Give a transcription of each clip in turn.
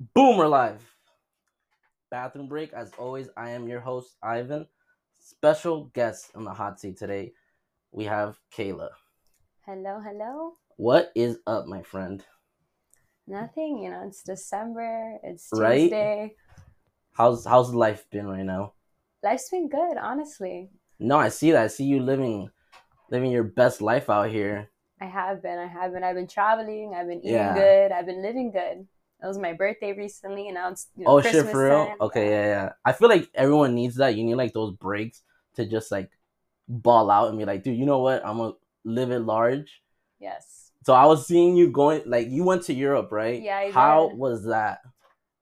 Boom, we're live. Bathroom break. As always, I am your host, Ivan. Special guest on the hot seat today. We have Kayla. Hello, hello. What is up, my friend? Nothing, you know, it's December, it's Right? Tuesday. How's how's life been right now? Life's been good, honestly. No, I see that. I see you living living your best life out here. I have been, I have been. I've been traveling, I've been eating Yeah. good, I've been living good. It was my birthday recently, and now it's you know, oh Christmas shit, for real? time. Okay, yeah, yeah. I feel like everyone needs that. You need like those breaks to just like ball out and be like, dude, you know what? I'm gonna live it large. Yes. So I was seeing you going like you went to Europe, right? Yeah, I How did. was that?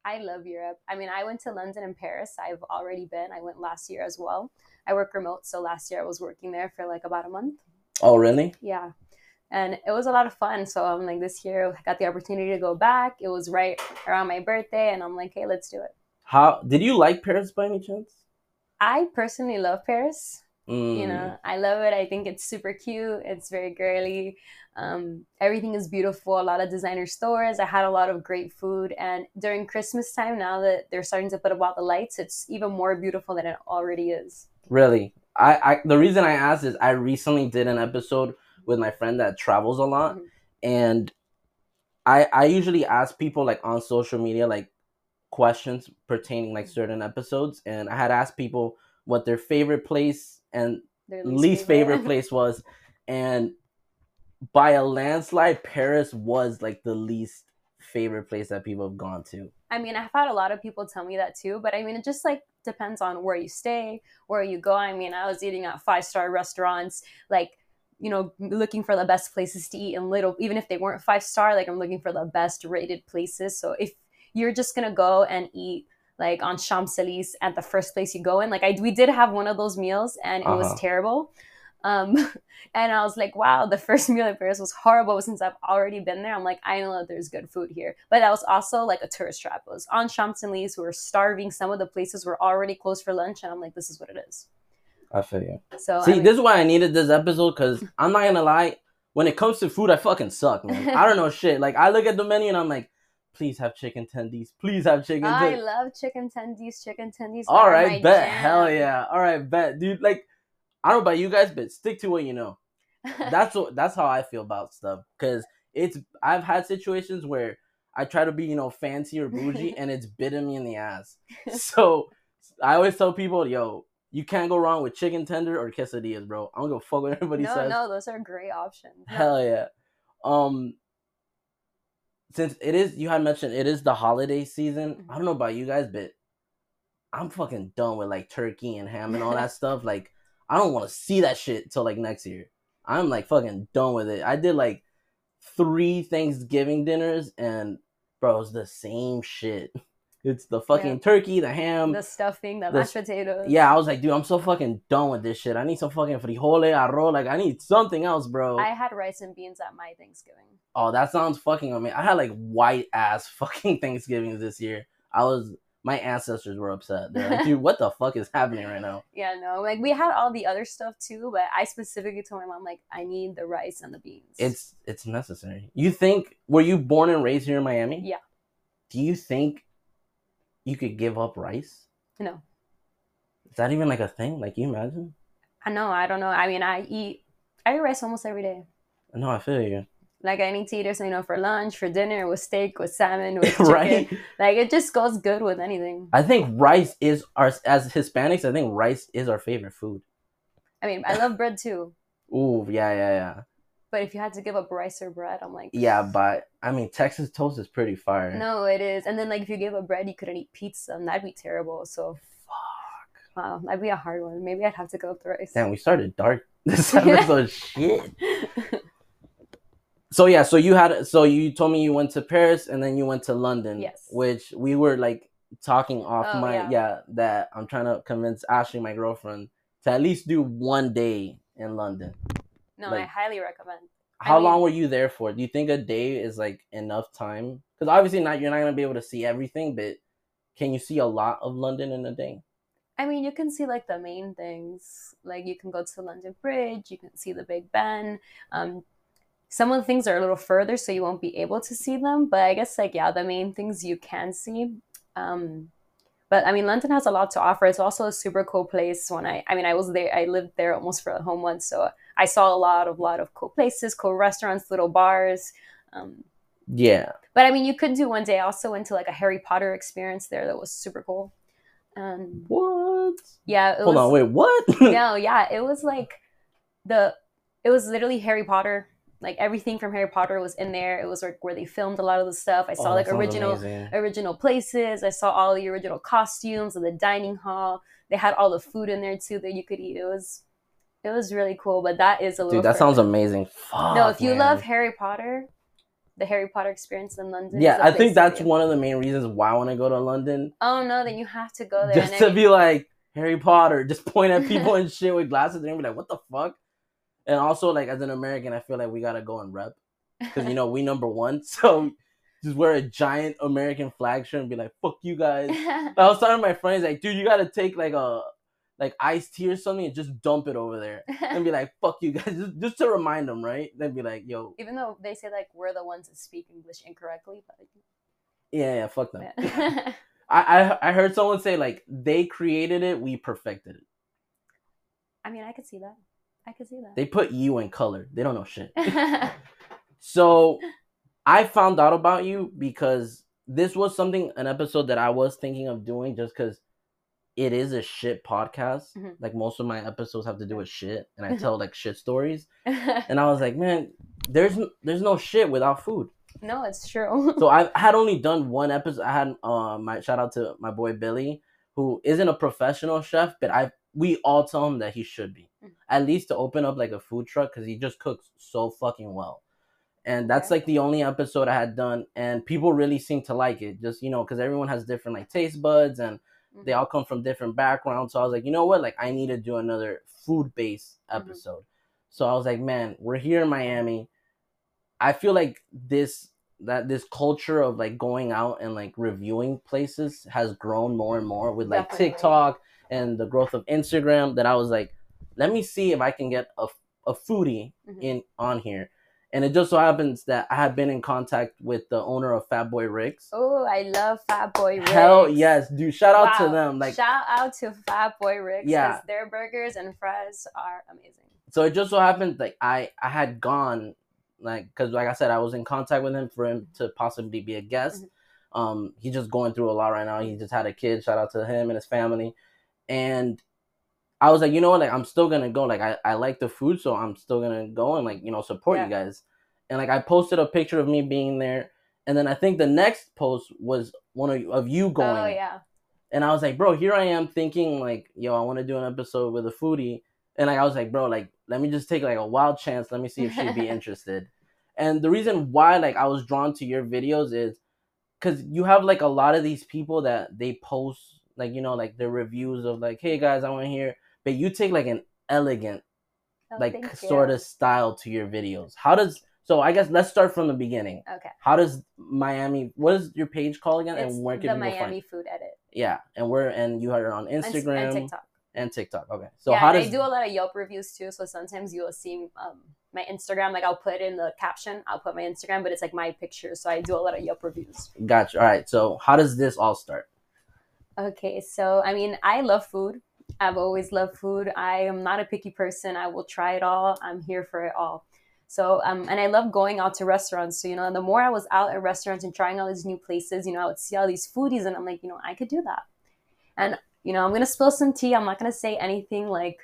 I love Europe. I mean, I went to London and Paris. I've already been. I went last year as well. I work remote, so last year I was working there for like about a month. Oh, really? Yeah. And it was a lot of fun. So I'm like, this year I got the opportunity to go back. It was right around my birthday, and I'm like, hey, let's do it. How did you like Paris by any chance? I personally love Paris. Mm, You know, I love it. I think it's super cute. It's very girly. Um, everything is beautiful. A lot of designer stores. I had a lot of great food. And during Christmas time, now that they're starting to put up all the lights, it's even more beautiful than it already is. really. I, I the reason I asked is I recently did an episode with my friend that travels a lot, Mhm. and I I usually ask people like on social media like questions pertaining like certain episodes, and I had asked people what their favorite place and Their least favorite place was, and by a landslide, Paris was like the least favorite place that people have gone to. I mean, I've had a lot of people tell me that too, but I mean, it just like depends on where you stay, where you go. I mean, I was eating at five star restaurants, like, you know, looking for the best places to eat and little, even if they weren't five star, like I'm looking for the best rated places. So if you're just gonna go and eat like on Champs Elysees at the first place you go in, like I we did have one of those meals and it Uh-huh. was terrible. Um, and I was like, wow, the first meal in Paris was horrible. Since I've already been there, I'm like, I know that there's good food here. But that was also like a tourist trap. It was on Champs Elysees. We were starving. Some of the places were already closed for lunch, and I'm like, this is what it is. I feel you. So See, I mean, this is why I needed this episode because I'm not gonna lie. When it comes to food, I fucking suck, man. I don't know shit. Like I look at the menu and I'm like, please have chicken tendies. Please have chicken I tendies. love chicken tendies. Chicken tendies. All right, bet. jam. Hell yeah. All right, bet, dude. Like, I don't know about you guys, but stick to what you know. That's what. That's how I feel about stuff. Cause it's. I've had situations where I try to be, you know, fancy or bougie, and it's bitten me in the ass. So I always tell people, yo, you can't go wrong with chicken tender or quesadillas, bro. I don't give a fuck what everybody no, says. no, no, those are great options. Hell yeah. Um since it is you had mentioned it is the holiday season. I don't know about you guys, but I'm fucking done with like turkey and ham and all that stuff. Like I don't want to see that shit till like next year. I'm like fucking done with it. I did like three Thanksgiving dinners and bro, it's the same shit. It's the fucking Yeah. turkey, the ham, the stuffing, the the mashed potatoes. yeah, I was like, dude, I'm so fucking done with this shit. I need some fucking frijole, arroz. Like, I need something else, bro. I had rice and beans at my Thanksgiving. oh, that sounds fucking amazing. I had like white ass fucking Thanksgivings this year. I was, my ancestors were upset. They're like, dude, what the fuck is happening right now? Yeah, no, like we had all the other stuff too, but I specifically told my mom like I need the rice and the beans. It's it's necessary. You think, were you born and raised here in Miami? Yeah. Do you think you could give up rice? no, Is that even like a thing? Like, you imagine? I know, I don't know. I mean, I eat I eat rice almost every day. No, I feel you. Like I need to eat it, so, you know, for lunch, for dinner, with steak, with salmon, with chicken. right? Like it just goes good with anything. I think rice is our, as Hispanics, I think rice is our favorite food. I mean, I love bread too, Ooh, yeah, yeah, yeah. But if you had to give up rice or bread, I'm like, Yeah, but I mean, Texas toast is pretty fire. no, it is. And then like if you gave up bread, you couldn't eat pizza, and that'd be terrible. So Fuck. wow, that'd be a hard one. Maybe I'd have to go up the rice. Damn, we started dark this episode. Shit. So yeah, so you had so you told me you went to Paris and then you went to London. Yes. Which we were like talking off Oh, my yeah. yeah. that I'm trying to convince Ashley, my girlfriend, to at least do one day in London. No, I highly recommend. I How long were you there for? Do you think a day is like enough time? Because obviously not you're not gonna be able to see everything, but can you see a lot of London in a day? I mean, you can see like the main things. Like you can go to London Bridge, you can see the Big Ben. Um, some of the things are a little further, so you won't be able to see them. But I guess like yeah, the main things you can see. Um, but I mean, London has a lot to offer. It's also a super cool place. When I, I mean, I was there. I lived there almost for a home once, so I saw a lot of lot of cool places, cool restaurants, little bars. Um, Yeah. but I mean, you could do one day. I also went to like a Harry Potter experience there that was super cool. Um, What? yeah, it Hold was, on, wait, what? no, yeah, it was like the it was literally Harry Potter. Like everything from Harry Potter was in there. It was like where they filmed a lot of the stuff. I saw Oh, like original amazing. original places. I saw all the original costumes of the dining hall. They had all the food in there too that you could eat. It was it was really cool. But that is a little Dude, that sounds further. amazing. Fuck, No, if you man. love Harry Potter, the Harry Potter experience in London. Yeah, I think that's one of the main reasons why I want to go to London. Oh no, then you have to go there. Just to be like Harry Potter, just point at people and shit with glasses and be like, what the fuck? And also, like, as an American, I feel like we gotta go and rep. Because, you know, we number one. So just wear a giant American flag shirt and be like, fuck you guys. I was telling my friends, like, dude, you gotta take like a like iced tea or something and just dump it over there. And be like, fuck you guys. Just, just to remind them, right? Then be like, yo, Even though they say like we're the ones that speak English incorrectly, but yeah, yeah, fuck them. yeah. I, I I heard someone say like they created it, we perfected it. I mean, I could see that. I could see that. They put you in color. They don't know shit. So I found out about you because this was something an episode that I was thinking of doing just because it is a shit podcast. Mhm. Like most of my episodes have to do with shit, and I tell like shit stories. And I was like, man, there's there's no shit without food. no, it's true. So I had only done one episode. I had uh, my shout out to my boy Billy, who isn't a professional chef, but I we all tell him that he should be Mhm. at least to open up like a food truck because he just cooks so fucking well. And that's Okay. like the only episode I had done, and people really seem to like it. Just you know, because everyone has different like taste buds, and they all come from different backgrounds. So I was like, you know what? Like I need to do another food based Mhm. episode. So I was like, man, we're here in Miami. I feel like this that this culture of like going out and like reviewing places has grown more and more with like Definitely. TikTok and the growth of Instagram that I was like, let me see if I can get a, a foodie Mhm. in on here. And it just so happens that I have been in contact with the owner of Fat Boy Rick's. Oh, I love Fat Boy Rick's. Hell yes, dude! Shout out to them. Like shout out to Fat Boy Rick's. Yeah. because their burgers and fries are amazing. so it just so happened like I I had gone like because like I said I was in contact with him for him to possibly be a guest. Mm-hmm. Um, he's just going through a lot right now. He just had a kid. Shout out to him and his family. And I was like, you know what? Like I'm still gonna go. Like I I like the food, so I'm still gonna go and like you know support you guys. And like I posted a picture of me being there. And then I think the next post was one of, of you oh, going. Oh yeah. And I was like, bro, here I am thinking like, yo, I want to do an episode with a foodie. And like I was like, bro, like let me just take like a wild chance. Let me see if she'd be interested. And the reason why like I was drawn to your videos is because you have like a lot of these people that they post like you know like their reviews of like, hey guys, I want to hear, but you take like an elegant Oh, like you. sort of style to your videos. How does so? I guess let's start from the beginning. Okay. How does Miami? What is your page called again? It's and where the can people Miami find? Food Edit Yeah, and where and you are on Instagram and TikTok. and TikTok. Okay, so yeah, how does I do a lot of Yelp reviews too. So sometimes you'll see um, my Instagram. Like I'll put in the caption. I'll put my Instagram, but it's like my picture. So I do a lot of Yelp reviews. gotcha? All right, so how does this all start? Okay, so I mean, I love food. I've always loved food. I am not a picky person. I will try it all. I'm here for it all. So, um, and I love going out to restaurants. So, you know, the more I was out at restaurants and trying all these new places, you know, I would see all these foodies and I'm like, you know, I could do that. And, you know, I'm going to spill some tea. I'm not going to say anything like,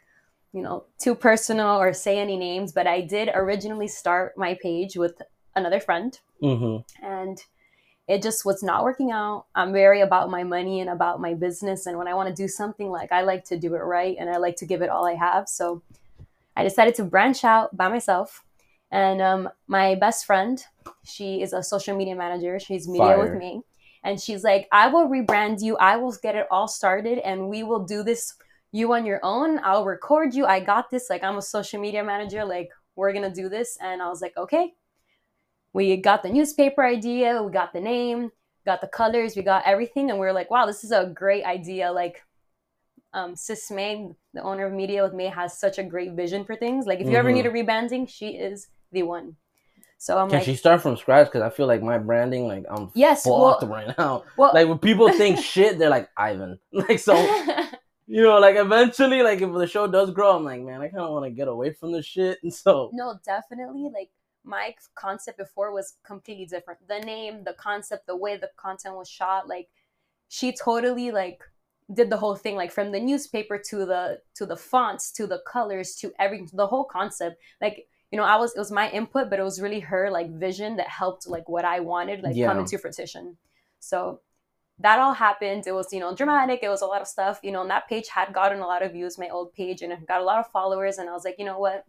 you know, too personal or say any names, but I did originally start my page with another friend Mm-hmm. and it just was not working out. I'm very about my money and about my business. And when I want to do something, like I like to do it right and I like to give it all I have. So I decided to branch out by myself. And um, my best friend, she is a social media manager. She's media Fire. with me. And she's like, I will rebrand you. I will get it all started and we will do this you on your own. I'll record you. I got this. Like, I'm a social media manager. Like, we're going to do this. And I was like, okay we got the newspaper idea, we got the name, got the colors, we got everything, and we were like, wow, this is a great idea. Like, um, Sis May, the owner of Media with May, has such a great vision for things. Like, if you ever Mhm. need a rebranding, she is the one. So I'm Can like, she start from scratch? Because I feel like my branding, like I'm Yes, well- right now. well, Like when people think shit, they're like Ivan. Like so, you know, like eventually, like if the show does grow, I'm like, man, I kind of want to get away from this shit. And so, no, definitely. Like my concept before was completely different. The name, the concept, the way the content was shot, like she totally like did the whole thing like from the newspaper to the to the fonts to the colors to everything the whole concept. Like you know i was it was my input but it was really her like vision that helped like what i wanted like Yeah. come into fruition. So that all happened. It was you know dramatic. It was a lot of stuff you know and that page had gotten a lot of views my old page and it got a lot of followers and i was like you know what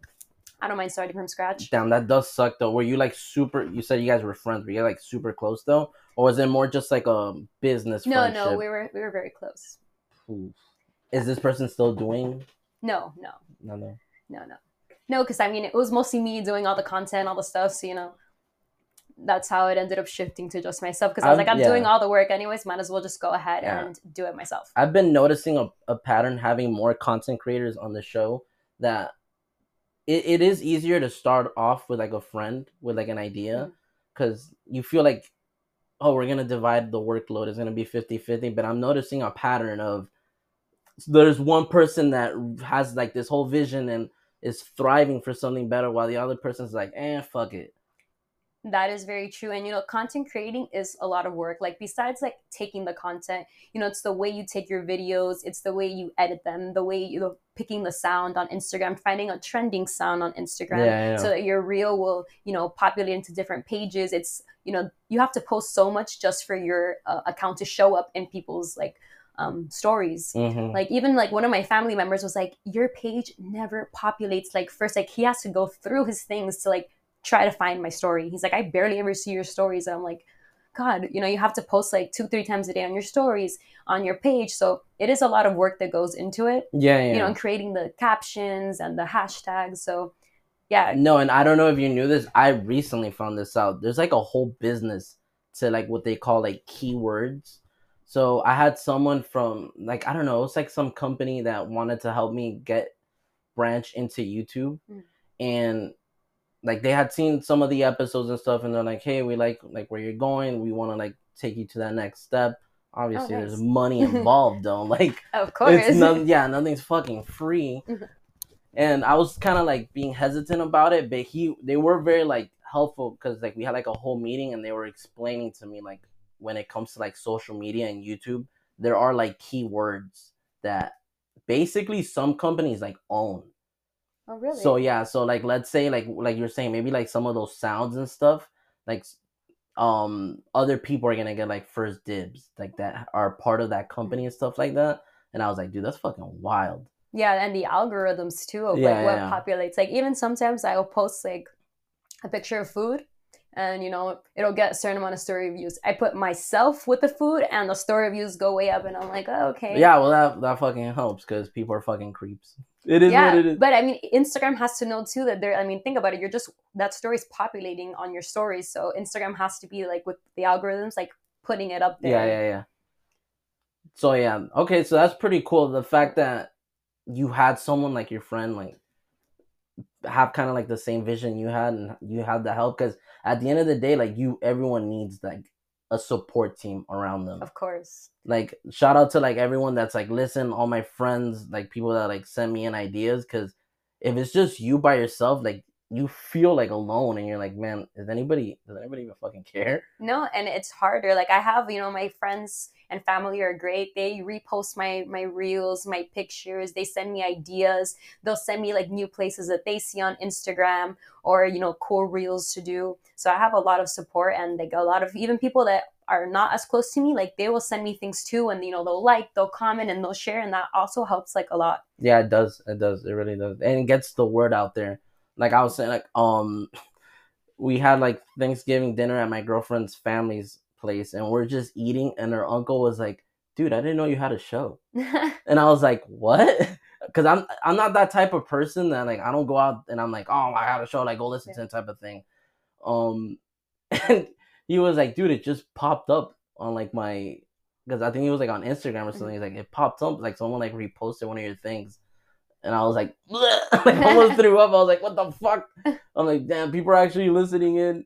i don't mind starting from scratch damn, that does suck though. Were you like super? You said you guys were friends. Were you like super close though, or was it more just like a business? no friendship? no we were we were very close Oof. Is this person still doing? no no No, no. no no no because i mean it was mostly me doing all the content all the stuff so you know that's how it ended up shifting to just myself because i was I'm- like i'm yeah. doing all the work anyways might as well just go ahead Yeah. and do it myself I've been noticing a, a pattern having more content creators on the show that it, it is easier to start off with like a friend with like an idea because you feel like oh we're gonna divide the workload. It's gonna be 50-50 but i'm noticing a pattern of there's one person that has like this whole vision and is thriving for something better while the other person's like eh fuck it that is very true. And you know content creating is a lot of work. Like besides like taking the content you know it's the way you take your videos it's the way you edit them the way you know picking the sound on instagram finding a trending sound on instagram yeah, so that your reel will you know populate into different pages. It's you know you have to post so much just for your uh, account to show up in people's like um, stories. Mhm. like even like one of my family members was like your page never populates like first like he has to go through his things to like try to find my story he's like i barely ever see your stories and i'm like god you know you have to post like two three times a day on your stories on your page so it is a lot of work that goes into it yeah yeah you know and creating the captions and the hashtags so yeah No, and I don't know if you knew this. I recently found this out. There's like a whole business to like what they call like keywords. So I had someone from like I don't know, it's like some company that wanted to help me get branch into YouTube, Mm. and like they had seen some of the episodes and stuff, and they're like, "Hey, we like like where you're going. We want to like take you to that next step." Obviously, there's nice. money involved, though. Like of course yeah, nothing's fucking free. Mhm. and I was kind of like being hesitant about it, but he they were very like helpful because like we had like a whole meeting and they were explaining to me like when it comes to like social media and YouTube, there are like keywords that basically some companies like own. Oh really So yeah, so like let's say like like you're saying maybe like some of those sounds and stuff like um other people are gonna get like first dibs like that are part of that company and stuff like that. And I was like, dude, that's fucking wild. yeah and the algorithms too of Yeah, like what yeah. populates like even sometimes i'll post like a picture of food and you know it'll get a certain amount of story views i put myself with the food and the story views go way up and i'm like oh, okay Yeah, well that that fucking helps because people are fucking creeps. It is yeah what it is. but i mean instagram has to know too that they're i mean think about it you're just that story is populating on your stories so instagram has to be like with the algorithms like putting it up there yeah, yeah, yeah. So yeah, okay, so that's pretty cool. The fact that you had someone like your friend like have kind of like the same vision you had and you had the help because at the end of the day like you everyone needs like a support team around them. Of course. Like shout out to like everyone that's like listen all my friends like people that like send me in ideas because if it's just you by yourself like you feel like alone and you're like man is anybody does anybody even fucking care no and it's harder like i have you know my friends and family are great they repost my my reels my pictures they send me ideas they'll send me like new places that they see on instagram or you know cool reels to do so i have a lot of support and like a lot of even people that are not as close to me like they will send me things too and you know they'll like they'll comment and they'll share and that also helps like a lot Yeah, it does. It does. It really does. And it gets the word out there. Like I was saying, like um we had like Thanksgiving dinner at my girlfriend's family's place and we're just eating and her uncle was like, dude, I didn't know you had a show. And I was like, what? Because I'm I'm not that type of person that like I don't go out and I'm like, oh I had a show, like go listen to it type of thing. Um and he was like, dude, it just popped up on like my because I think it was like on Instagram or something. He's like, it popped up like someone like reposted one of your things, and I was like, like almost threw up. I was like, what the fuck? I'm like, damn, people are actually listening in.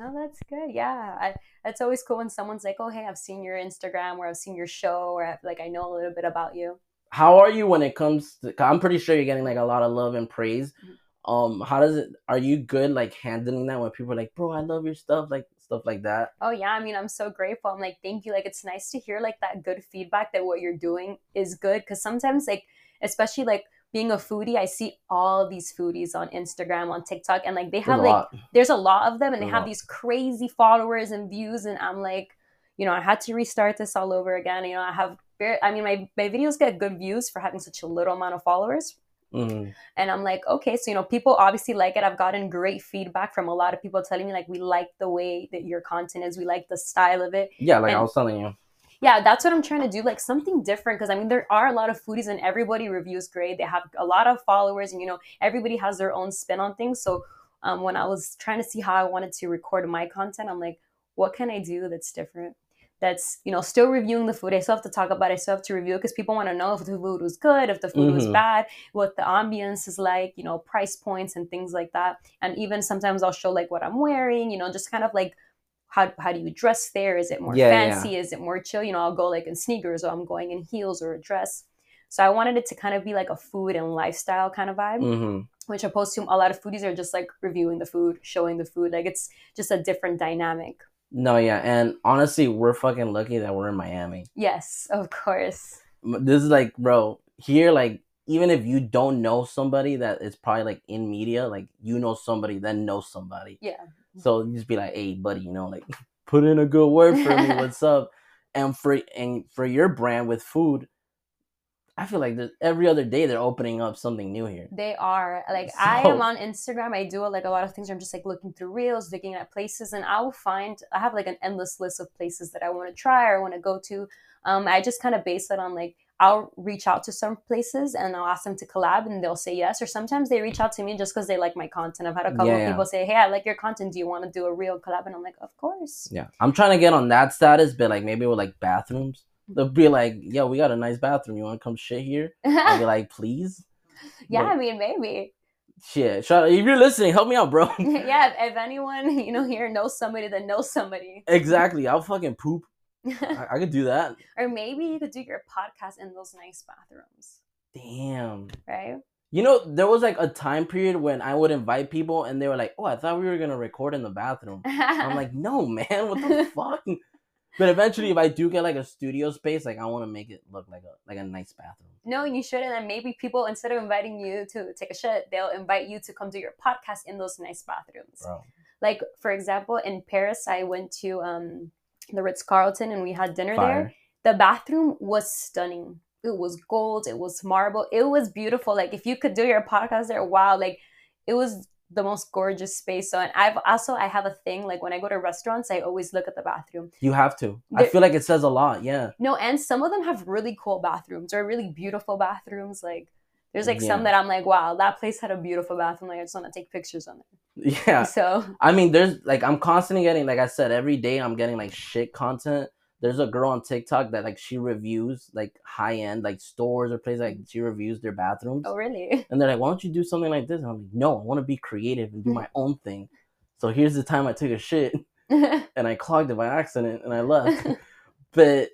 Oh, that's good. Yeah, I, it's always cool when someone's like, "Oh, hey, I've seen your Instagram, or I've seen your show, or I've, like I know a little bit about you." How are you when it comes to? I'm pretty sure you're getting like a lot of love and praise. Mm-hmm. Um, how does it? Are you good like handling that when people are like, "Bro, I love your stuff," like stuff like that? Oh yeah, I mean, I'm so grateful. I'm like, thank you. Like, it's nice to hear like that good feedback that what you're doing is good because sometimes like, especially like being a foodie, I see all these foodies on Instagram, on TikTok, and like they have There's like there's a lot of them and they There's a have these crazy followers and views and i'm like you know i had to restart this all over again you know i have i mean my, my videos get good views for having such a little amount of followers. Mhm. and i'm like okay so you know people obviously like it. I've gotten great feedback from a lot of people telling me like we like the way that your content is. We like the style of it. Yeah, like I was telling you. Yeah that's what i'm trying to do like something different because i mean there are a lot of foodies and everybody reviews great. They have a lot of followers and you know everybody has their own spin on things. So um, when i was trying to see how i wanted to record my content i'm like what can i do that's different? That's you know still reviewing the food. I still have to talk about it. I still have to review it because people want to know if the food was good if the food was Mhm. bad what the ambience is like you know price points and things like that. And even sometimes i'll show like what i'm wearing you know just kind of like how, how do you dress there? Is it more Yeah, yeah. fancy? Is it more chill? You know, I'll go like in sneakers or I'm going in heels or a dress. So I wanted it to kind of be like a food and lifestyle kind of vibe, hmm which opposed to a lot of foodies are just like reviewing the food, showing the food. Like it's just a different dynamic. No, yeah, and honestly, we're fucking lucky that we're in Miami. Yes, of course. This is like, bro, here, like, even if you don't know somebody that is probably like in media, like you know somebody that knows somebody. Yeah. So you just be like, hey, buddy, you know, like put in a good word for me. What's up? And for and for your brand with food, I feel like every other day they're opening up something new here. They are like I am on Instagram. I do like a lot of things. I'm just like looking through reels, looking at places, and I will find I have like an endless list of places that I want to try or want to go to. Um, I just kind of base it on like I'll reach out to some places and I'll ask them to collab, and they'll say yes. Or sometimes they reach out to me just because they like my content. I've had a couple Yeah, of people say, "Hey, I like your content. Do you want to do a reel collab?" And I'm like, "Of course." Yeah, I'm trying to get on that status, but like maybe with like bathrooms, they'll be like, yo, we got a nice bathroom. You want to come shit here? I'll be like, please. yeah, But- I mean, maybe. Shit, shout if you're listening, help me out, bro. yeah, if, if anyone you know here knows somebody that knows somebody. exactly. I'll fucking poop. I, I could do that. Or maybe you could do your podcast in those nice bathrooms, Damn. right? You know, there was like a time period when I would invite people and they were like, "Oh, I thought we were gonna record in the bathroom." I'm like, "No, man, what the fuck?" But eventually, if I do get like a studio space, like I want to make it look like a like a nice bathroom. no, you shouldn't. And maybe people, instead of inviting you to take a shit, they'll invite you to come do your podcast in those nice bathrooms. Bro. Like, for example, in Paris, I went to um, the Ritz Carlton and we had dinner there. The bathroom was stunning. It was gold, it was marble, it was beautiful. Like, if you could do your podcast there, wow, like, it was the most gorgeous space. So, and I've also I have a thing like when I go to restaurants, I always look at the bathroom. You have to. I feel like it says a lot. Yeah. No, and some of them have really cool bathrooms or really beautiful bathrooms. Like there's like Yeah. some that I'm like, wow, that place had a beautiful bathroom. Like I just want to take pictures on it. Yeah. So I mean, there's like I'm constantly getting, like I said, every day I'm getting like shit content. There's a girl on TikTok that like she reviews like high end like stores or places like she reviews their bathrooms, oh really? and they're like, "Why don't you do something like this?" And I'm like, "No, I want to be creative and do my own thing." So here's the time I took a shit and I clogged it by accident and I left. but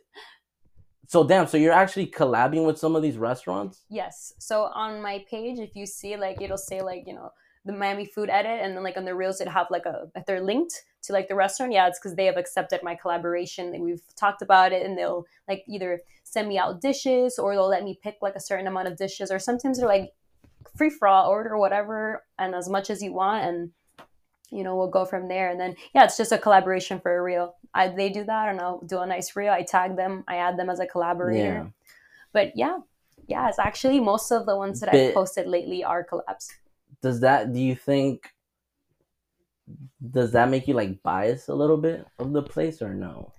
so damn, so you're actually collabing with some of these restaurants? yes. So on my page, if you see like it'll say like you know the Miami food edit, and then like on the reels it have like a if they're linked to like the restaurant. Yeah, it's because they have accepted my collaboration. We've talked about it, and they'll like either send me out dishes or they'll let me pick like a certain amount of dishes, or sometimes they're like free for all order whatever and as much as you want and you know we'll go from there and then yeah it's just a collaboration for a reel I, they do that and i'll do a nice reel i tag them i add them as a collaborator Yeah. but yeah yeah it's actually most of the ones that But- i've posted lately are collabs Does that? Do you think? Does that make you like bias a little bit of the place or no?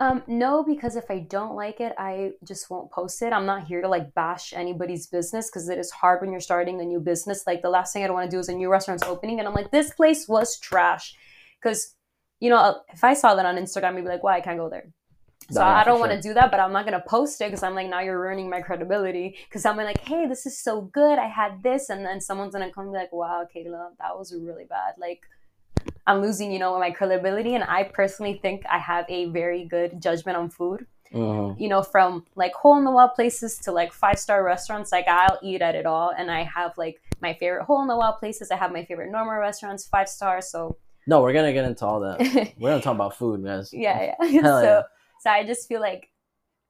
Um no because if i don't like it i just won't post it i'm not here to like bash anybody's business because it is hard when you're starting a new business like the last thing i don't want to do is a new restaurant's opening and i'm like this place was trash because you know if i saw that on instagram i'd be like why i can't go there So No, I don't want sure. to do that, but I'm not gonna post it because I'm like now you're ruining my credibility. Because I'm like, hey, this is so good. I had this, and then someone's gonna come and be like, wow, Kayla, that was really bad. Like I'm losing, you know, my credibility. And I personally think I have a very good judgment on food. Mhm. You know, from like hole in the wall places to like five star restaurants. Like I'll eat at it all, and I have like my favorite hole in the wall places. I have my favorite normal restaurants, five stars. So No, we're gonna get into all that. We're gonna talk about food, guys. yeah. Hell so yeah. so I just feel like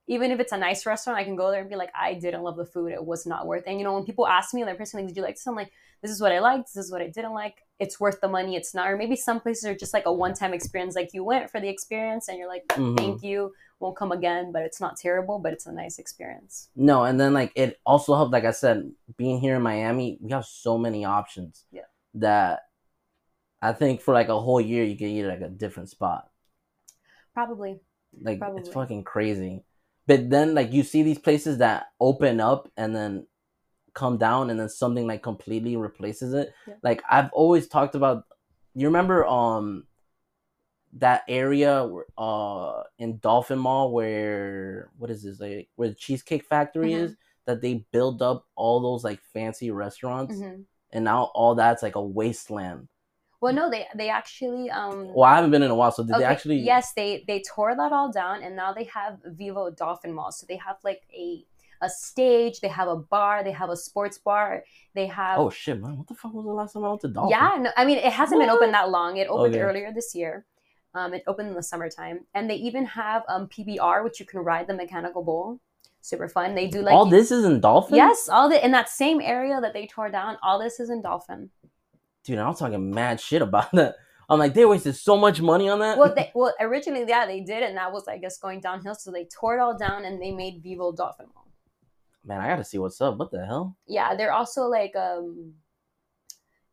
even if it's a nice restaurant, I can go there and be like, I didn't love the food. It was not worth it. And you know, when people ask me, like, personally, did you like this? I'm like, this is what I liked. This is what I didn't like. It's worth the money. It's not. Or maybe some places are just like a one time experience. Like you went for the experience and you're like, Mhm. thank you. Won't come again, but it's not terrible, but it's a nice experience. No, and then like it also helped, like I said, being here in Miami, we have so many options. Yeah. That I think for like a whole year you can eat at like a different spot. Probably. Like it's fucking crazy. But then like you see these places that open up and then come down and then something like completely replaces it. Yeah. Like I've always talked about you remember um that area uh in Dolphin Mall where what is this like where the Cheesecake Factory Mhm. is that they build up all those like fancy restaurants Mhm. and now all that's like a wasteland. Well, no, they they actually um. Well, I haven't been in a while, so did they actually Yes, they they tore that all down, and now they have Vivo Dolphin Mall. So they have like a a stage, they have a bar, they have a sports bar, they have. Oh shit, man! What the fuck was the last time I went to Dolphin? yeah, no, I mean it hasn't been open that long. It opened Okay. earlier this year. Um, it opened in the summertime, and they even have um PBR, which you can ride the mechanical bull. Super fun. They do like all this is in Dolphin. Yes, all the in that same area that they tore down. All this is in Dolphin. dude, I was talking mad shit about that. I'm like, they wasted so much money on that. well, they, well, originally, yeah, they did, and that was, I guess, going downhill. So they tore it all down, and they made Vivo Dolphin Mall. Man, I gotta see what's up. What the hell? Yeah, they're also like, um,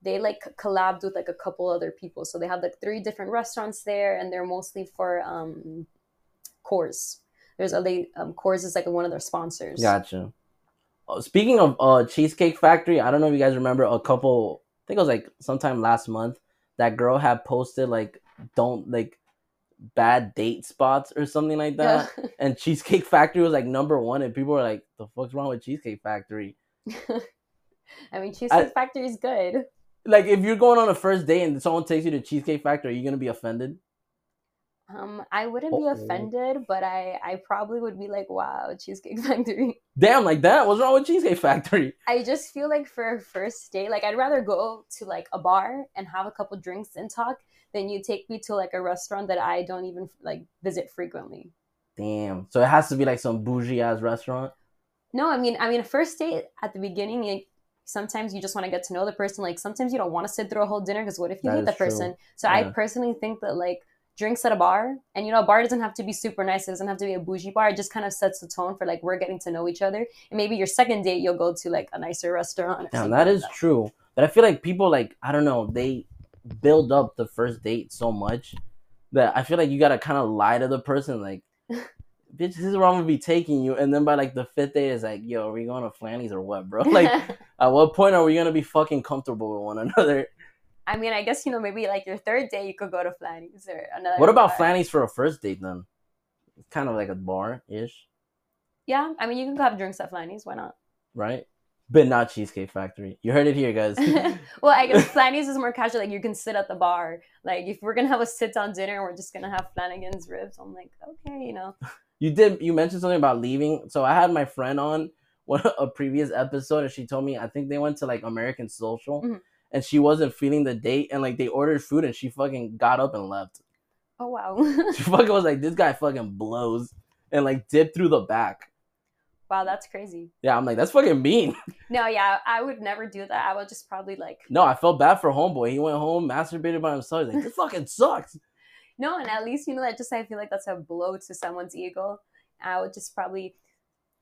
they like collabed with like a couple other people. So they have like three different restaurants there, and they're mostly for um, Coors. There's a they um, Coors is like one of their sponsors. Gotcha. Oh, speaking of uh, Cheesecake Factory, I don't know if you guys remember a couple. I think it was like sometime last month. That girl had posted like, don't like bad date spots or something like that. Yeah. And Cheesecake Factory was like number one, and people were like, "The fuck's wrong with Cheesecake Factory?" I mean, Cheesecake Factory is good. Like, if you're going on a first date and someone takes you to Cheesecake Factory, are you gonna be offended? Um, I wouldn't be offended, but I I probably would be like, wow, Cheesecake Factory. Damn, like that. What's wrong with Cheesecake Factory? I just feel like for a first date, like I'd rather go to like a bar and have a couple drinks and talk than you take me to like a restaurant that I don't even like visit frequently. Damn. So it has to be like some bougie ass restaurant. No, I mean, I mean, a first date at the beginning, like, sometimes you just want to get to know the person. Like sometimes you don't want to sit through a whole dinner because what if you That hate the true. person? So I personally think that like drinks at a bar, and you know, a bar doesn't have to be super nice. It doesn't have to be a bougie bar. It just kind of sets the tone for like we're getting to know each other. And maybe your second date, you'll go to like a nicer restaurant. Damn, that like is true. But I feel like people like I don't know, they build up the first date so much that I feel like you gotta kind of lie to the person, like, bitch, this is where I'm gonna be taking you, and then by like the fifth date, it's like, yo, are we going to Flanny's or what, bro? Like, at what point are we gonna be fucking comfortable with one another? I mean, I guess you know maybe like your third day you could go to Flanny's or another. What about bar. Flanny's for a first date then? It's kind of like a bar ish, Yeah, I mean you can go have drinks at Flanny's. Why not? right? But not Cheesecake Factory. You heard it here, guys. well, I guess Flanny's is more casual. Like you can sit at the bar. Like if we're gonna have a sit down dinner, we're just gonna have Flanigan's ribs. I'm like, okay, you know. You did. You mentioned something about leaving. So I had my friend on one a previous episode, and she told me I think they went to like American Social, Mhm. and she wasn't feeling the date, and like they ordered food, and she fucking got up and left. Oh wow, She fucking was like, "This guy fucking blows," and like dipped through the back. Wow, that's crazy. Yeah, I'm like, that's fucking mean. No, yeah, I would never do that. I would just probably like No, I felt bad for homeboy. He went home, masturbated by himself. He's like, this fucking sucks. no, and at least you know that just I feel like that's a blow to someone's ego. I would just probably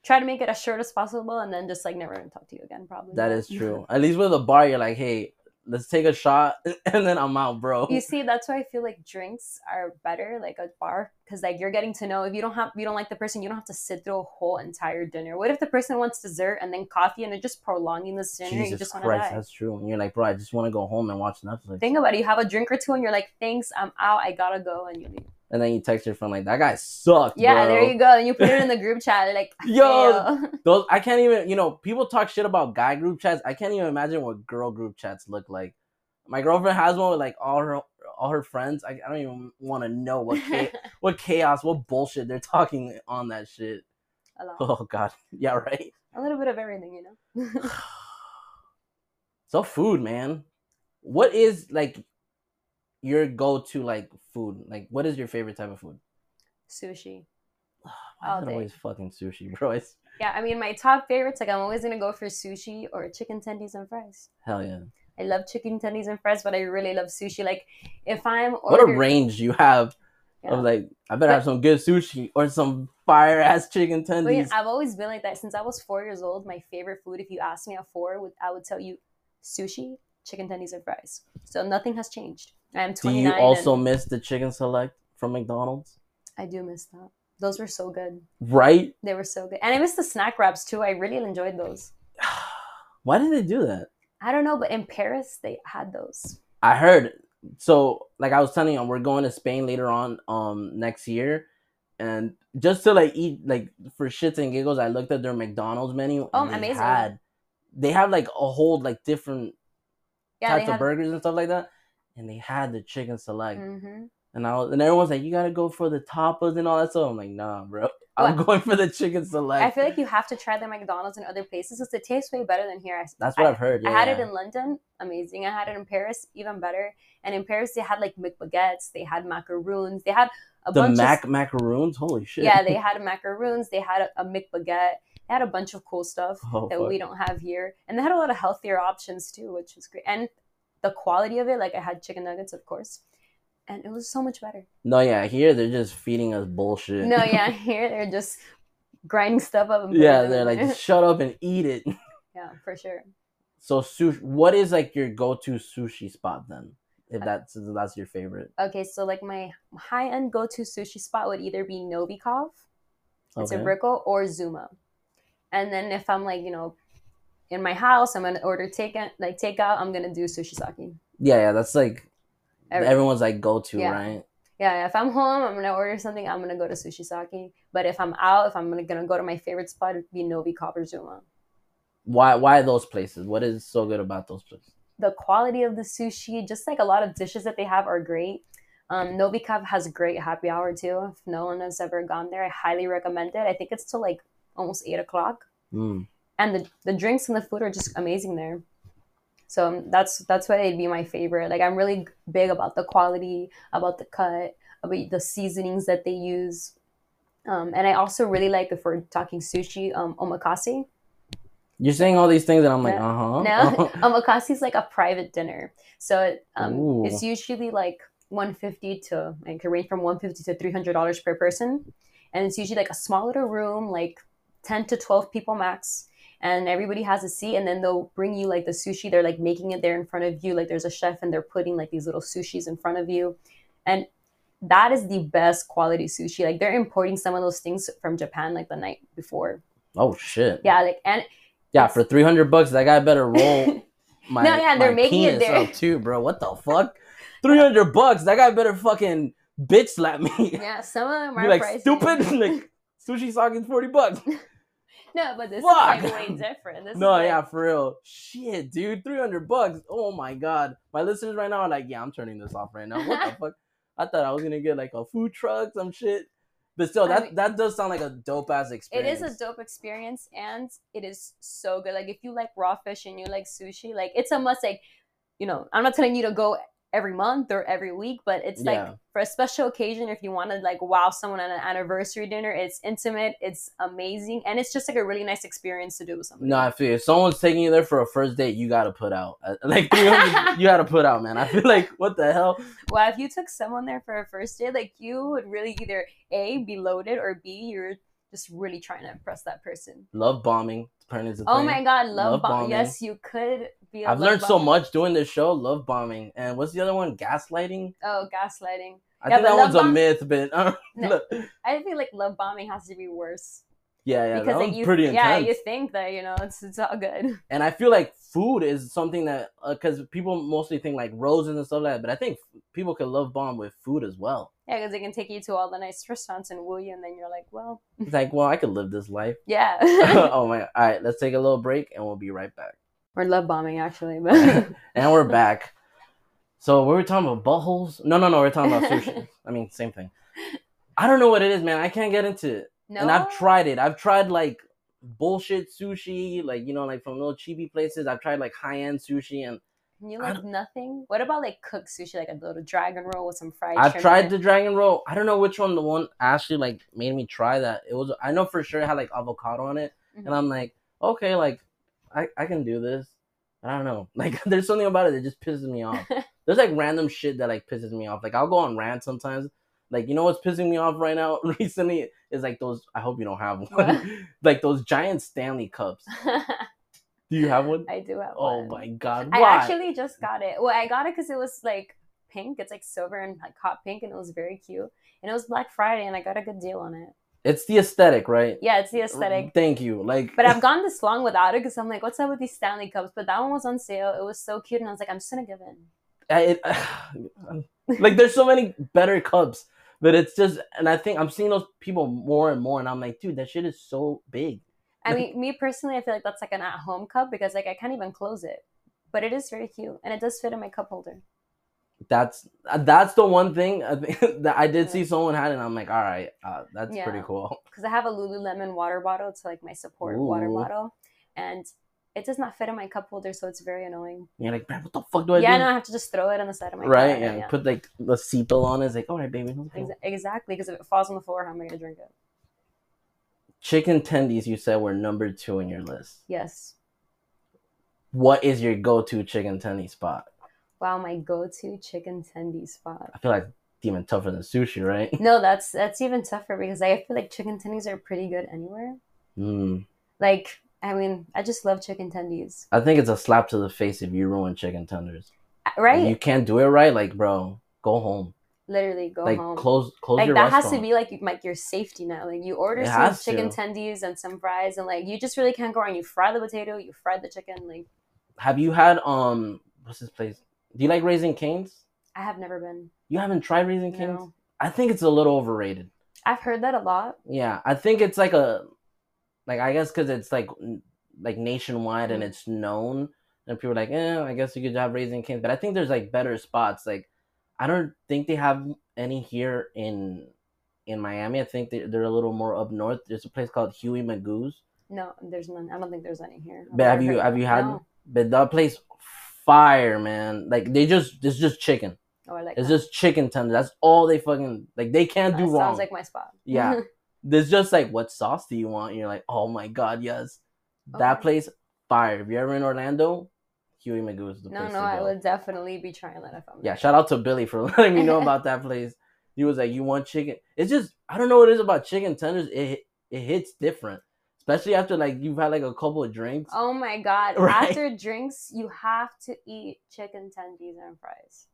try to make it as short as possible, and then just like never even talk to you again. Probably That is true. At least with a bar, you're like, hey, let's take a shot, and then I'm out, bro. You see, that's why I feel like drinks are better, like a bar, because like you're getting to know. If you don't have, you don't like the person, you don't have to sit through a whole entire dinner. What if the person wants dessert and then coffee, and they're just prolonging this dinner? you Jesus just want to Christ, die. that's true. And you're like, bro, I just want to go home and watch Netflix. Think about it. You have a drink or two, and you're like, "Thanks, I'm out. I gotta go," and you leave. And then you text your friend like that guy sucked. Yeah, bro. there you go. And you put it in the group chat, like, Yo. Those I can't even. You know, people talk shit about guy group chats. I can't even imagine what girl group chats look like. My girlfriend has one with like all her all her friends. I, I don't even want to know what cha- what chaos, what bullshit they're talking on that shit. a, lot. Oh god, yeah, right. a little bit of everything, you know. So food, man. What is like your go-to like food? Like, what is your favorite type of food? Sushi. All day. always fucking sushi, bro? It's Yeah, I mean, my top favorites, like, I'm always gonna go for sushi or chicken tendies and fries. hell yeah. I love chicken tendies and fries, but I really love sushi. Like, if I'm What a range you have Yeah. of like, I better have some good sushi or some fire ass chicken But tendies. I've always been like that since I was four years old. My favorite food, if you asked me at four, would I would tell you sushi, chicken tendies, and fries. So nothing has changed. I'm Do you also and miss the chicken select from McDonald's? I do miss that. Those were so good. Right? They were so good, and I miss the snack wraps too. I really enjoyed those. Why did they do that? I don't know, but in Paris they had those. I heard. So, like I was telling you, we're going to Spain later on, um, next year, and just to like eat, like for shits and giggles, I looked at their McDonald's menu. Oh, and they amazing. Had, they have like a whole like different Yeah, types of burgers and stuff like that, and they had the chicken select, hmm and I was, and everyone's like, you gotta go for the tapas and all that stuff. I'm like, nah, bro, I'm What? going for the chicken select. I feel like you have to try the McDonald's in other places because it tastes way better than here. I- That's what I, I, have heard. Yeah, I had it in London, amazing. I had it in Paris, even better. And in Paris, they had like McBaguettes, they had macaroons, they had a the bunch mac of macaroons. Holy shit! yeah, they had macaroons, they had a, a McBaguette, they had a bunch of cool stuff Oh, that fuck. we don't have here, and they had a lot of healthier options too, which was great. And the quality of it, like I had chicken nuggets, of course, and it was so much better. No, yeah, here they're just feeding us bullshit. No, yeah, here they're just grinding stuff up. And yeah, they're like, there. shut up and eat it. yeah, for sure. So, sushi. What is like your go-to sushi spot then? If uh, that's if that's your favorite. Okay, so like my high end go to sushi spot would either be Novikov, it's Okay. a Brickell, or Zuma. And then if I'm like, you know, in my house, I'm gonna order take like takeout, I'm gonna do sushi sake. Yeah, yeah, that's like Every- everyone's like go-to, Yeah. right? yeah, if I'm home, I'm gonna order something, I'm gonna go to sushi sake. But if I'm out, if I'm gonna, gonna go to my favorite spot, it'd be Novi or Zuma. Why why those places? What is so good about those places? the quality of the sushi, just like a lot of dishes that they have are great. Um, Novikov has great happy hour too. If no one has ever gone there, I highly recommend it. I think it's till like almost eight o'clock, Mm. And the, the drinks and the food are just amazing there. So um, that's that's why it'd be my favorite. Like I'm really big about the quality, about the cut, about the seasonings that they use, um, and I also really like if we're talking sushi, um, omakase. You're saying all these things, and I'm like, uh huh. No, omakase is like a private dinner. So um, it's usually like 150 to like can range from 150 to 300 dollars per person, and it's usually like a small little room, like 10 to 12 people max, and everybody has a seat, and then they'll bring you like the sushi. They're like making it there in front of you, like there's a chef, and they're putting like these little sushis in front of you, and that is the best quality sushi. Like they're importing some of those things from Japan like the night before. Oh shit. Yeah, like and Yeah, for three hundred bucks, that guy better roll my No, yeah, they're making it there. too, bro. What the fuck? Three hundred bucks, that guy better fucking bitch slap me. yeah, some of them are like pricey. stupid. like sushi sake is forty bucks. No, but this Fuck. is like way different. This no, is like, yeah, for real. Shit, dude, three hundred bucks. Oh my god, my listeners right now are like, yeah, I'm turning this off right now. What the fuck? I thought I was gonna get like a food truck, some shit. But still, I that mean- that does sound like a dope ass experience. It is a dope experience and it is so good. Like if you like raw fish and you like sushi, like it's a must. Like you know, I'm not telling you to go every month or every week, but it's Yeah. like for a special occasion. If you want to like wow someone at an anniversary dinner, it's intimate, it's amazing, and it's just like a really nice experience to do with somebody. No, I feel if someone's taking you there for a first date, you gotta put out Uh, like you gotta put out, man. I feel like what the hell? Well, if you took someone there for a first date, like you would really either a be loaded or b you're just really trying to impress that person. Love bombing turn into. Oh my god, love, Love bomb. bombing. Yes, you could be. I've learned so much doing this show. Love bombing, and what's the other one? Gaslighting. Oh, gaslighting. I Yeah, think that one's a myth, but uh, No. I feel like love bombing has to be worse. Yeah, yeah, that because like, was you, pretty yeah, you think that you know it's it's all good. and I feel like food is something that because people mostly think like roses and stuff like that, but I think people can love bomb with food as well. Yeah, because they can take you to all the nice restaurants and woo you, and then you're like, well, It's like, well, I could live this life. yeah. oh my! All right, let's take a little break and we'll be right back. We're love bombing actually, but and we're back. So we were talking about buttholes. No, no, no. We're talking about sushi. I mean, same thing. I don't know what it is, man. I can't get into it. no. And I've tried it. I've tried like bullshit sushi, like you know, like from little cheapy places. I've tried like high end sushi, and you like nothing. What about like cooked sushi, like a little dragon roll with some fried? I've tried the dragon roll. I don't know which one. The one Ashley like made me try that. It was. I know for sure it had like avocado on it, Mhm. and I'm like, okay, like I I can do this. I don't know. Like there's something about it that just pisses me off. There's like random shit that like pisses me off. Like I'll go on rant sometimes. Like you know what's pissing me off right now recently is like those. I hope you don't have one. Like those giant Stanley cups. Do you have one? I do have Oh one. my god! I actually just got it. Well, I got it because it was like pink. It's like silver and like hot pink, and it was very cute. And it was Black Friday, and I got a good deal on it. It's the aesthetic, right? Yeah, it's the aesthetic. Thank you. Like, But I've gone this long without it because I'm like, what's up with these Stanley cups? But that one was on sale. It was so cute, and I was like, I'm just gonna give in. I- it, like there's so many better cups, but it's just, and I think I'm seeing those people more and more, and I'm like, dude, that shit is so big. I mean, me personally, I feel like that's like an at-home cup because like I can't even close it. But it is very cute, and it does fit in my cup holder. That's that's the one thing I think that I did Yeah. see someone had, and I'm like, all right, uh, that's pretty cool. Because I have a Lululemon water bottle. to like my support water bottle, and it does not fit in my cup holder, so it's very annoying. You're like, man, what the fuck do I yeah, do? no, I have to just throw it on the side of my right? car, Yeah, yeah. put like the seatbelt on. It's like, all right, baby. Ex- exactly, because if it falls on the floor, how am I gonna drink it? Chicken tendies, you said were number two in your list. Yes. What is your go-to chicken tendy spot? Wow, my go-to chicken tendy spot. I feel like it's even tougher than sushi, right? No, that's that's even tougher because I feel like chicken tendies are pretty good anywhere. Mm. Like, I mean, I just love chicken tendies. I think it's a slap to the face if you ruin chicken tenders. Uh, If Right? you can't do it right, like bro, go home. Literally, go like home. close close like that has to be like like your safety net. Like you order It some chicken to. tendies and some fries, and like you just really can't go wrong. You fry the potato, you fry the chicken. Like Have you had um what's this place? Do you like Raising Canes? I have never been. You haven't tried Raising Canes? No. I think it's a little overrated. I've heard that a lot. Yeah, I think it's like a like I guess because it's like like nationwide and Mhm. it's known, and people are like, eh, I guess you could have Raising Canes, but I think there's like better spots. Like I don't think they have any here in in Miami. I think they, they're a little more up north. There's a place called Huey Magoo's, No, there's none. I don't think there's any here. I've But have you- have you had- but that place fire, man. Like they just it's just chicken. Oh, I like It's that. just chicken tenders. That's all they fucking like. They can't do That wrong. Sounds like my spot. Yeah. There's just like, what sauce do you want? And you're like, oh my god, yes. That place, fire. If you're ever in Orlando, Huey Magoo is the no, place no, to I would definitely be trying that if I'm Yeah, there. shout out to Billy for letting me know about that place. He was like, "You want chicken?" It's just I don't know what it is about chicken tenders. It it hits different, especially after like you've had like a couple of drinks. Oh my god! Right. After drinks, you have to eat chicken tendies and fries.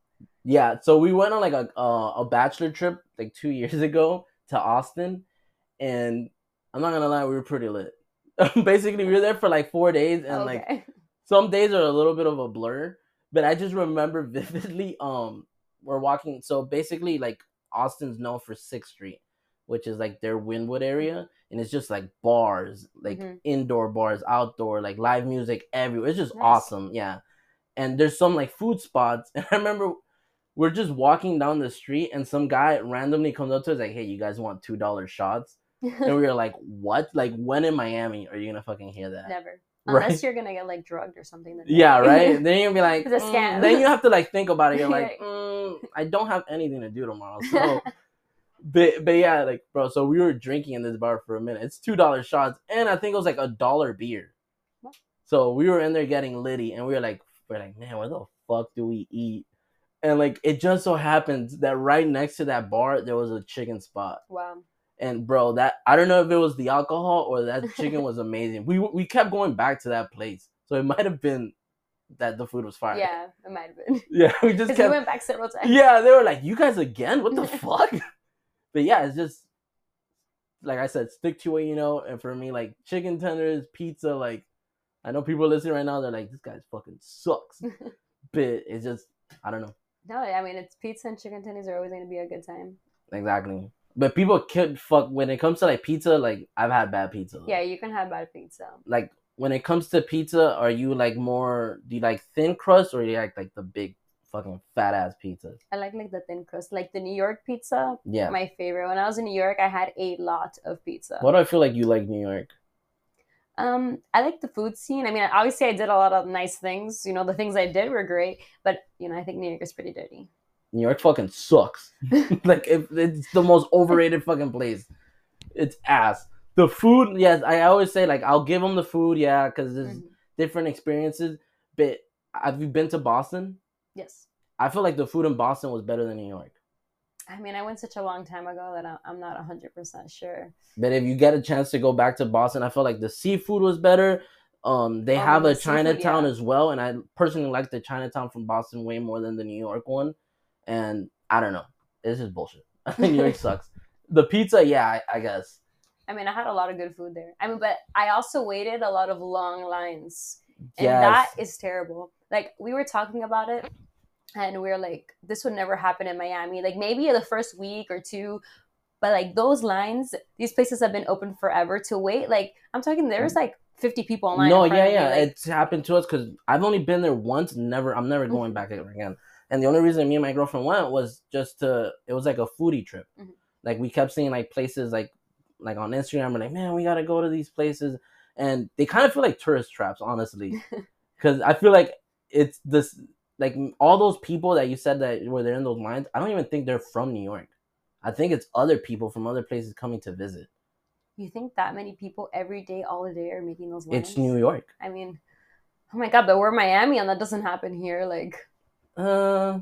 Yeah, so we went on like a uh, a bachelor trip like two years ago to Austin, and I'm not gonna lie, we were pretty lit. Basically, we were there for like four days, and like some days are a little bit of a blur. But I just remember vividly. Um, we're walking. So basically, like Austin's known for Sixth Street, which is like their Wynwood area, and it's just like bars, like Mhm. indoor bars, outdoor, like live music everywhere. It's just Nice. awesome, yeah. And there's some like food spots, and I remember we're just walking down the street, and some guy randomly comes up to us like, "Hey, you guys want two dollar shots?" And we were like, "What? Like when in Miami are you gonna fucking hear that?" Never. Right. Unless you're gonna get like drugged or something. then Yeah, right. Then you'll be like, It's a "Mm," then you have to like think about it. You're like, mm, I don't have anything to do tomorrow, so. But but yeah, like bro. So we were drinking in this bar for a minute. It's two dollar shots, and I think it was like a dollar beer. What? So we were in there getting litty, and we were like, we're like, man, where the fuck do we eat? And like, it just so happens that right next to that bar there was a chicken spot. wow. And bro, that I don't know if it was the alcohol or that chicken was amazing. We we kept going back to that place, so it might have been that the food was fire. Yeah, it might have been. yeah. We just Because we went back several times. Yeah, they were like, "You guys again? What the fuck?" But yeah, it's just like I said, stick to what you know. And for me, like chicken tenders, pizza, like I know people listening right now, they're like, this guy's fucking sucks. but it's just I don't know. No, I mean it's pizza and chicken tenders are always going to be a good time. Exactly. But people could fuck when it comes to like pizza. Like I've had bad pizza. Yeah, you can have bad pizza. Like when it comes to pizza, are you like more? Do you like thin crust or do you like like the big fucking fat ass pizzas? I like like the thin crust, like the New York pizza. Yeah. My favorite. When I was in New York, I had a lot of pizza. What do I feel like you like New York? Um, I like the food scene. I mean, obviously, I did a lot of nice things. You know, the things I did were great, but you know, I think New York is pretty dirty. New York fucking sucks. like if it's the most overrated fucking place. It's ass. The food, yes, I always say like I'll give them the food, yeah, because there's Mhm. different experiences. But have you been to Boston? Yes. I feel like the food in Boston was better than New York. I mean, I went such a long time ago that I'm not 100% sure. But if you get a chance to go back to Boston, I feel like the seafood was better. Um, they Oh, have a seafood, Chinatown yeah. as well, and I personally like the Chinatown from Boston way more than the New York one. And I don't know, it's just bullshit. New York sucks. The pizza, yeah, I, I guess. I mean, I had a lot of good food there. I mean, but I also waited a lot of long lines. And Yes. that is terrible. Like, we were talking about it, and we are like, this would never happen in Miami. Like, maybe the first week or two, but like those lines, these places have been open forever to wait. Like, I'm talking, there's like 50 people in line. no, yeah, yeah, like- it's happened to us because I've only been there once. Never, I'm never going Mhm. back ever again. And the only reason me and my girlfriend went was just to. It was like a foodie trip. Mhm. Like we kept seeing like places like like on Instagram. We're like, man, we gotta go to these places, and they kind of feel like tourist traps, honestly. Because I feel like it's this like all those people that you said that were there in those lines. I don't even think they're from New York. I think it's other people from other places coming to visit. You think that many people every day, all day, are making those lines? It's New York. I mean, oh my god, but we're Miami, and that doesn't happen here. Like, Uh,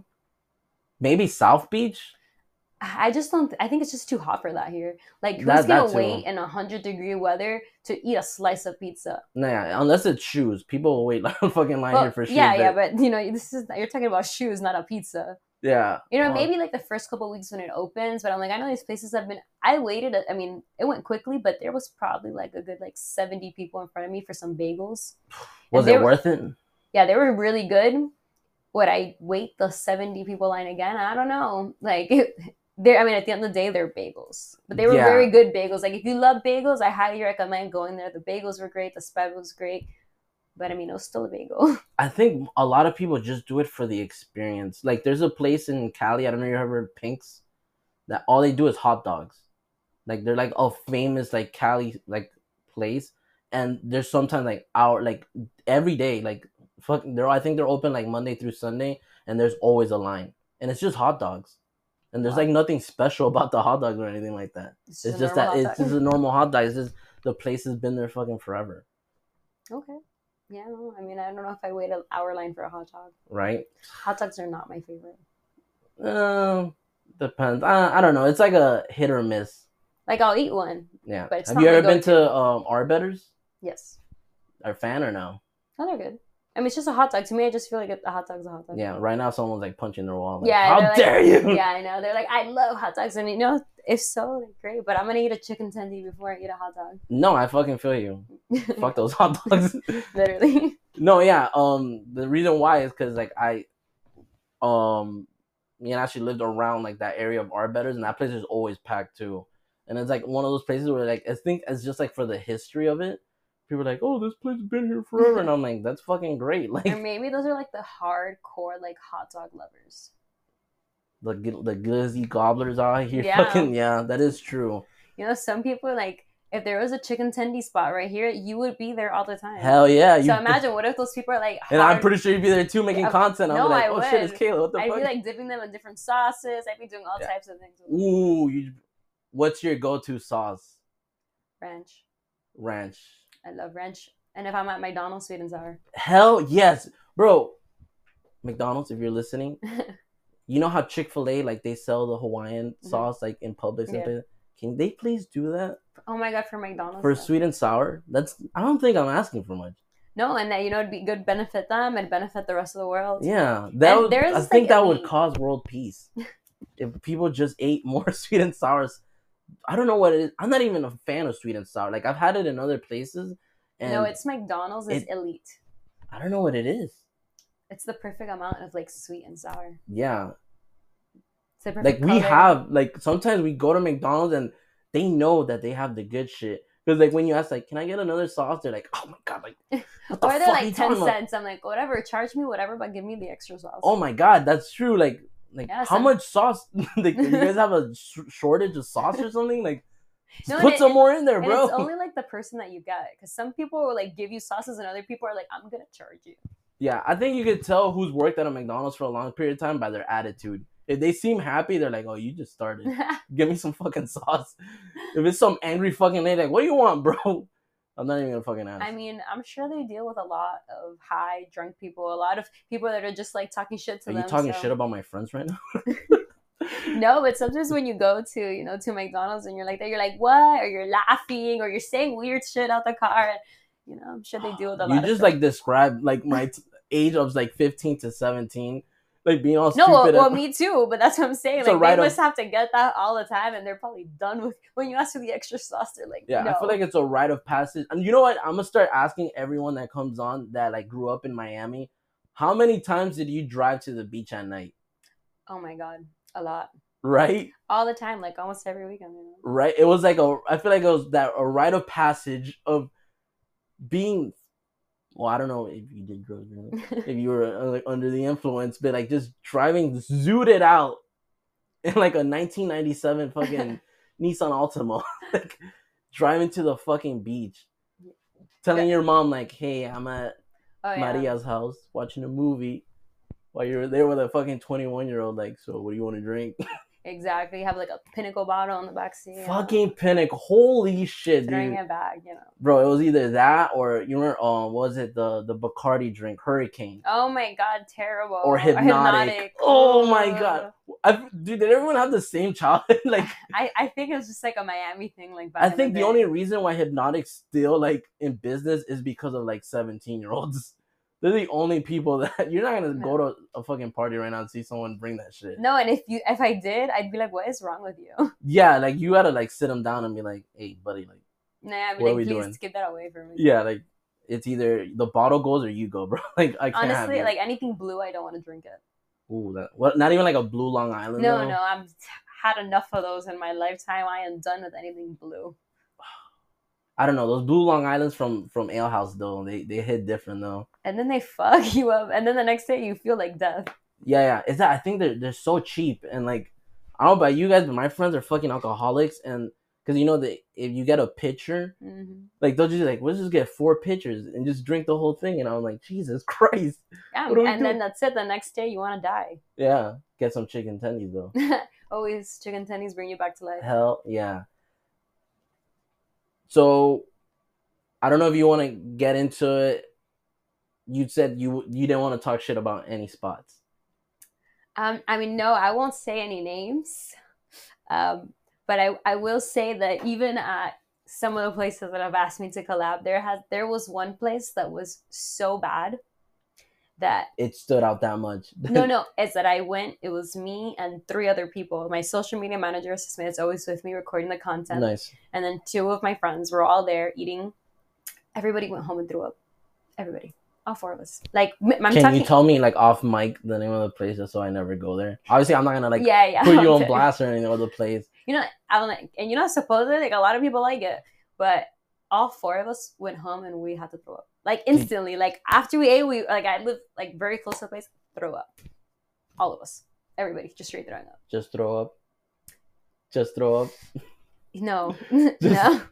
maybe South Beach. I just don't. I think it's just too hot for that here. Like, who's That- gonna that wait in hundred degree weather to eat a slice of pizza? Nah, unless it's shoes. People will wait like a fucking line Well, here for shoes. yeah, yeah, but you know, this is you're talking about shoes, not a pizza. yeah. You know, maybe like the first couple weeks when it opens, but I'm like, I know these places have been. I waited. I mean, it went quickly, but there was probably like a good like 70 people in front of me for some bagels. was it were- worth it? yeah, they were really good. Would I wait the 70 people line again? I don't know. Like, they're, I mean, at the end of the day, they're bagels. But they were Yeah. very good bagels. Like, if you love bagels, I highly recommend going there. The bagels were great, the spread was great. But I mean, it was still a bagel. I think a lot of people just do it for the experience. Like, there's a place in Cali. I don't know if you ever heard Pink's. That all they do is hot dogs. Like they're like a famous like Cali like place, and there's sometimes like hour like every day like fuck. They're I think they're open like Monday through Sunday, and there's always a line, and it's just hot dogs. And there's Wow. like nothing special about the hot dog or anything like that. It's It's just that it's just a normal hot dog. It's just the place has been there fucking forever, Okay. Yeah, no, I mean, I don't know if I wait an hour line for a hot dog. right? Hot dogs are not my favorite. Um, depends. I, I don't know. It's like a hit or miss. Like, I'll eat one. Yeah. But it's Have you ever been go-to. to um Arbetters? Yes. Are fan or no? Oh, they're good. I mean, it's just a hot dog. To me, I just feel like a hot dog's a hot dog. Yeah. Right now, someone's like punching their wall. Like, Yeah, How like- dare you? Yeah, I know. They're like, I love hot dogs. And you know, if so, then great. But I'm to eat a chicken tendy before I eat a hot dog. No, I fucking feel you. Fuck those hot dogs. Literally. no, yeah. Um, the reason why is because like I, um, me and actually lived around like that area of Arbetters, and that place is always packed too. And it's like one of those places where like I think it's just like for the history of it. People are like, oh, this place has been here forever, and I'm like, that's fucking great. Like or maybe those are like the hardcore, like hot dog lovers. the the glizzy gobblers out here. Yeah. Fucking yeah, that is true. You know, some people like, if there was a chicken tendy spot right here, you would be there all the time. Hell yeah. You, so imagine what if those people are like, and I'm pretty sure you'd be there too making Yeah, content. I'm no, like, I oh shit, it's would. Kayla. What the fuck? I'd fuck? be like dipping them in different sauces. I'd be doing all Yeah. types of things. Ooh, you, what's your go-to sauce? Ranch. Ranch. I love ranch. And if I'm at McDonald's, sweet and sour. Hell yes, bro. McDonald's, if you're listening, you know how Chick Fil A like they sell the Hawaiian Mhm. sauce like in Publix and Yeah. Can they please do that oh my god, for McDonald's. for though. sweet and sour? That's I don't think I'm asking for much. No, and that you know it'd be good benefit them and benefit the rest of the world. Yeah, that would, I think like, that would cause world peace if people just ate more sweet and sours. I don't know what it is. I'm not even a fan of sweet and sour. Like I've had it in other places, and no, it's McDonald's is it- elite. I don't know what it is. It's the perfect amount of like sweet and sour. Yeah, It's the like we color. have like sometimes we go to McDonald's and they know that they have the good shit. Because like when you ask like, can I get another sauce? They're like, oh my god, like what the Or they're fuck like ten talking about? cents. I'm like, whatever, charge me whatever, but give me the extra sauce. Oh my god, that's true. Like like Yeah, how some- much sauce? like you guys have a sh- shortage of sauce or something? Like No, put and some it- more in there, bro. it's only like the person that you get, because some people will like give you sauces, and other people are like, I'm gonna charge you. Yeah, I think you could tell who's worked at a McDonald's for a long period of time by their attitude. If they seem happy, they're like, "Oh, you just started. Give me some fucking sauce." If it's some angry fucking lady, like, "What do you want, bro?" I'm not even gonna fucking ask. I mean, I'm sure they deal with a lot of high drunk people, a lot of people that are just like talking shit to Are them. you talking so- shit about my friends right now? No, but sometimes when you go to, you know, to McDonald's and you're like that, you're like, what? Or you're laughing or you're saying weird shit out the car. You know, I'm sure they deal with a lot You just like described like my t- age of like 15 to 17, like being all No, well, stupid. well, at- me too. But that's what I'm saying. A Like write they must have to get that all the time, and they're probably done with. When you ask for the extra sauce, they're like, Yeah, no. I feel like it's a rite of passage. And you know what? I'm gonna start asking everyone that comes on that like grew up in Miami, how many times did you drive to the beach at night? oh my god, a lot, Right? all the time, like almost every weekend. You know? Right? It was like a I feel like it was that a rite of passage of being well, I don't know if you did drugs if you were uh, like under the influence, but like just driving zooted out in like a 1997 fucking Nissan Altima, like driving to the fucking beach, telling your mom like, "Hey, I'm at oh yeah. Maria's house watching a movie while you're there with a fucking 21 year old. Like, so what do you want to drink? Exactly. You have like a pinnacle bottle in the back seat. know, fucking Pinnacle. Holy shit, throwing dude. it back. You know. Bro, it was either that or you remember, um, what was it the the Bacardi drink, Hurricane Oh my god, terrible. or Hpnotiq? Oh my god, I, dude, did everyone have the same childhood? like, I, I think it was just like a Miami thing. Like I think the day. only reason why Hpnotiq's still like in business is because of like 17 year olds. They're the only people that you're not gonna go to a fucking party right now and see someone bring that shit. No, and if you if I did, I'd be like, "What is wrong with you?" Yeah, like you gotta like sit them down and be like, "Hey, buddy, like, Nah, I'd be What are like, we "Please doing?" get that away from me." yeah, like it's either the bottle goes or you go, bro. like I can't have Honestly, like anything blue, I don't want to drink it. Ooh, that what? Not even like a blue Long Island. No, though? no, I've had enough of those in my lifetime. I am done with anything blue. I don't know those blue Long Islands from from Ale House though. They they hit different though. And then they fuck you up, and then the next day you feel like death. Yeah, yeah. Is that I think they're they're so cheap and like I don't know about you guys, but my friends are fucking alcoholics and because you know that if you get a pitcher, hmm like they'll just like let's just get four pitchers and just drink the whole thing. And I'm like, Jesus Christ. Yeah, What do we and then that's it. The next day you want to die. Yeah, get some chicken tendies though. Always chicken tendies bring you back to life. Hell yeah. So, I don't know if you want to get into it. You said you you didn't want to talk shit about any spots. Um, I mean, no, I won't say any names, um, but I, I will say that even at some of the places that have asked me to collab, there has there was one place that was so bad that It stood out that much. no, no, it's that I went. It was me and three other people. My social media manager, Smith, is always with me recording the content, nice. and then two of my friends were all there eating. Everybody went home and threw up. Everybody, all four of us. Like I'm Can talking. you tell me like off mic the name of the place just so I never go there? Obviously, I'm not gonna like yeah, yeah. put you on blast or anything of the place. you know, I'm like, and you know, supposedly, like a lot of people like it, but all four of us went home and we had to throw up, like hmm. instantly. Like after we ate, we like I lived like very close to the place, throw up, all of us, everybody, just straight throwing up. Just throw up. Just throw up. No, no,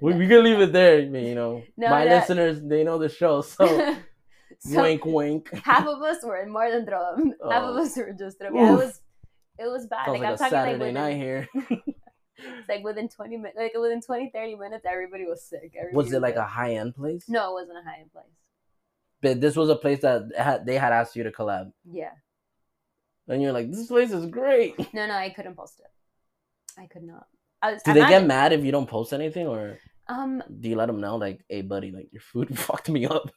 we, we can leave it there. You know, No, my that- listeners they know the show, so So, wink, wink. half of us were in more than throw up. Half of Oh. us were just throw up. Yeah, it was, it was bad. Sounds like, like I'm a talking Saturday night here. It's like within 20 minutes, like within 20, 30 minutes, everybody was sick. Everybody was it like sick. a high end place? No, it wasn't a high end place. But this was a place that had, they had asked you to collab, Yeah. and you're like, "This place is great." No, no, I couldn't post it. I could not. I was, Do I'm they get mad if you don't post anything, or Um, do you let them know, like, "Hey, buddy, like your food fucked me up"?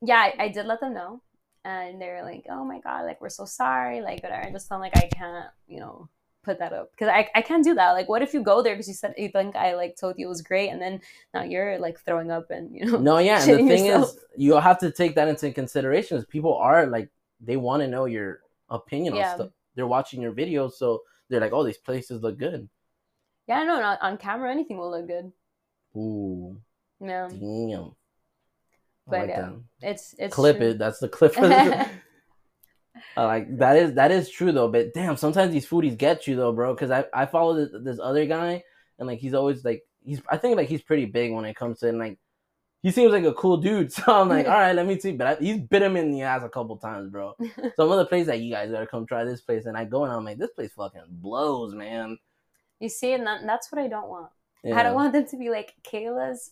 yeah, I, I did let them know, and they're like, "Oh my god, like we're so sorry, like whatever." I just felt like I can't, you know, put that up because I, I can't do that. Like, what if you go there because you said you think I like told you it was great, and then now you're like throwing up and you know. No, yeah, and the thing yourself. is, you have to take that into consideration. Is people are like they want to know your opinion Yeah. on stuff. They're watching your videos, so they're like, "Oh, these places look good." Yeah, no, not on camera. Anything will look good. Ooh, No. damn. But, like yeah, that. it's it's clip true. it. That's the clip. I like that is that is true though. But damn, sometimes these foodies get you though, bro. Because I I follow this, this other guy and like he's always like he's I think like he's pretty big when it comes to and like he seems like a cool dude. So I'm like, all right, let me see. But I, he's bit him in the ass a couple times, bro. Some of the places that you guys gotta come try this place, and I go and I'm like, this place fucking blows, man. You see, and that, that's what I don't want. Yeah. I don't want them to be like Kayla's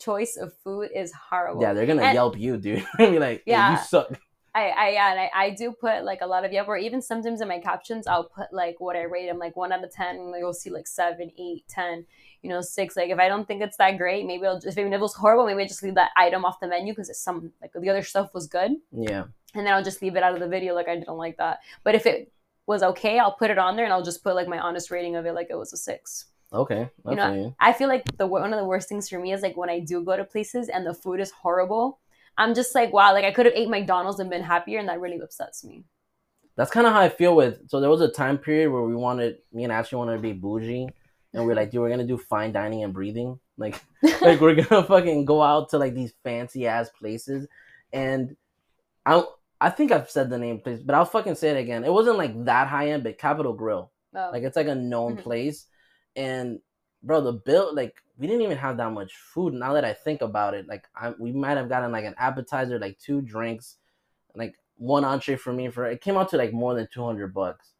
choice of food is horrible. Yeah, they're gonna And- yelp you, dude. be like, yeah, Yeah. you suck. I, I yeah, and I, I do put like a lot of Yelp or even sometimes in my captions I'll put like what I rate them, like one out of ten, and like, you'll see like seven, eight, ten, you know, six. Like if I don't think it's that great, maybe I'll just if it was horrible, maybe I just leave that item off the menu because it's some like the other stuff was good, Yeah, and then I'll just leave it out of the video like I didn't like that. But if it was okay, I'll put it on there and I'll just put like my honest rating of it like it was a six. okay. You know. I feel like the one of the worst things for me is like when I do go to places and the food is horrible. I'm just like, wow, like I could have ate McDonald's and been happier, and that really upsets me. That's kind of how I feel with. So there was a time period where we wanted, me and Ashley wanted to be bougie, and we are like, dude, we're gonna do fine dining and breathing. Like, like we're gonna fucking go out to like these fancy ass places, and I, I think I've said the name place, but I'll fucking say it again. It wasn't like that high end, but Capital Grille, Oh. like it's like a known Mhm. place, and bro, the bill like we didn't even have that much food. Now that I think about it, like I, we might have gotten like an appetizer, like two drinks, like one entree for me. For it came out to like more than two hundred bucks,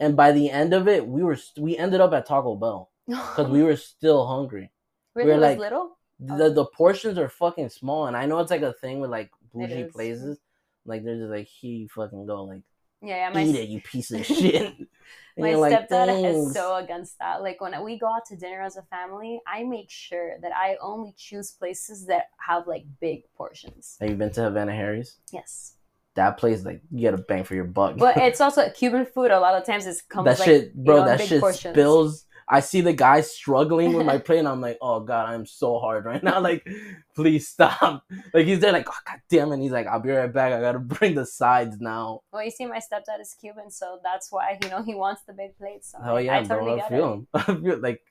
and by the end of it, we were st- we ended up at Taco Bell because we were still hungry. really we're was like- little. The the portions are fucking small, and I know it's like a thing with like bougie places. Like they're just like here you fucking go, like Yeah, yeah. My eat it, you piece of shit. And my like, stepdad is so against that. Like when we go out to dinner as a family, I make sure that I only choose places that have like big portions. Have you been to Havana Harry's? Yes, That place, like, you get a bang for your buck. but it's also Cuban food. A lot of times it comes that like shit, bro. know, in that big shit portions. spills. I see the guy struggling with my plate, and I'm like, oh god, I'm so hard right now. Like, please stop. Like he's there, like, oh god damn. And he's like, I'll be right back. I gotta bring the sides now. Well, you see, my stepdad is Cuban, so that's why you know he wants the big plates. So oh, Hell yeah, I totally bro. I feel him. I feel like,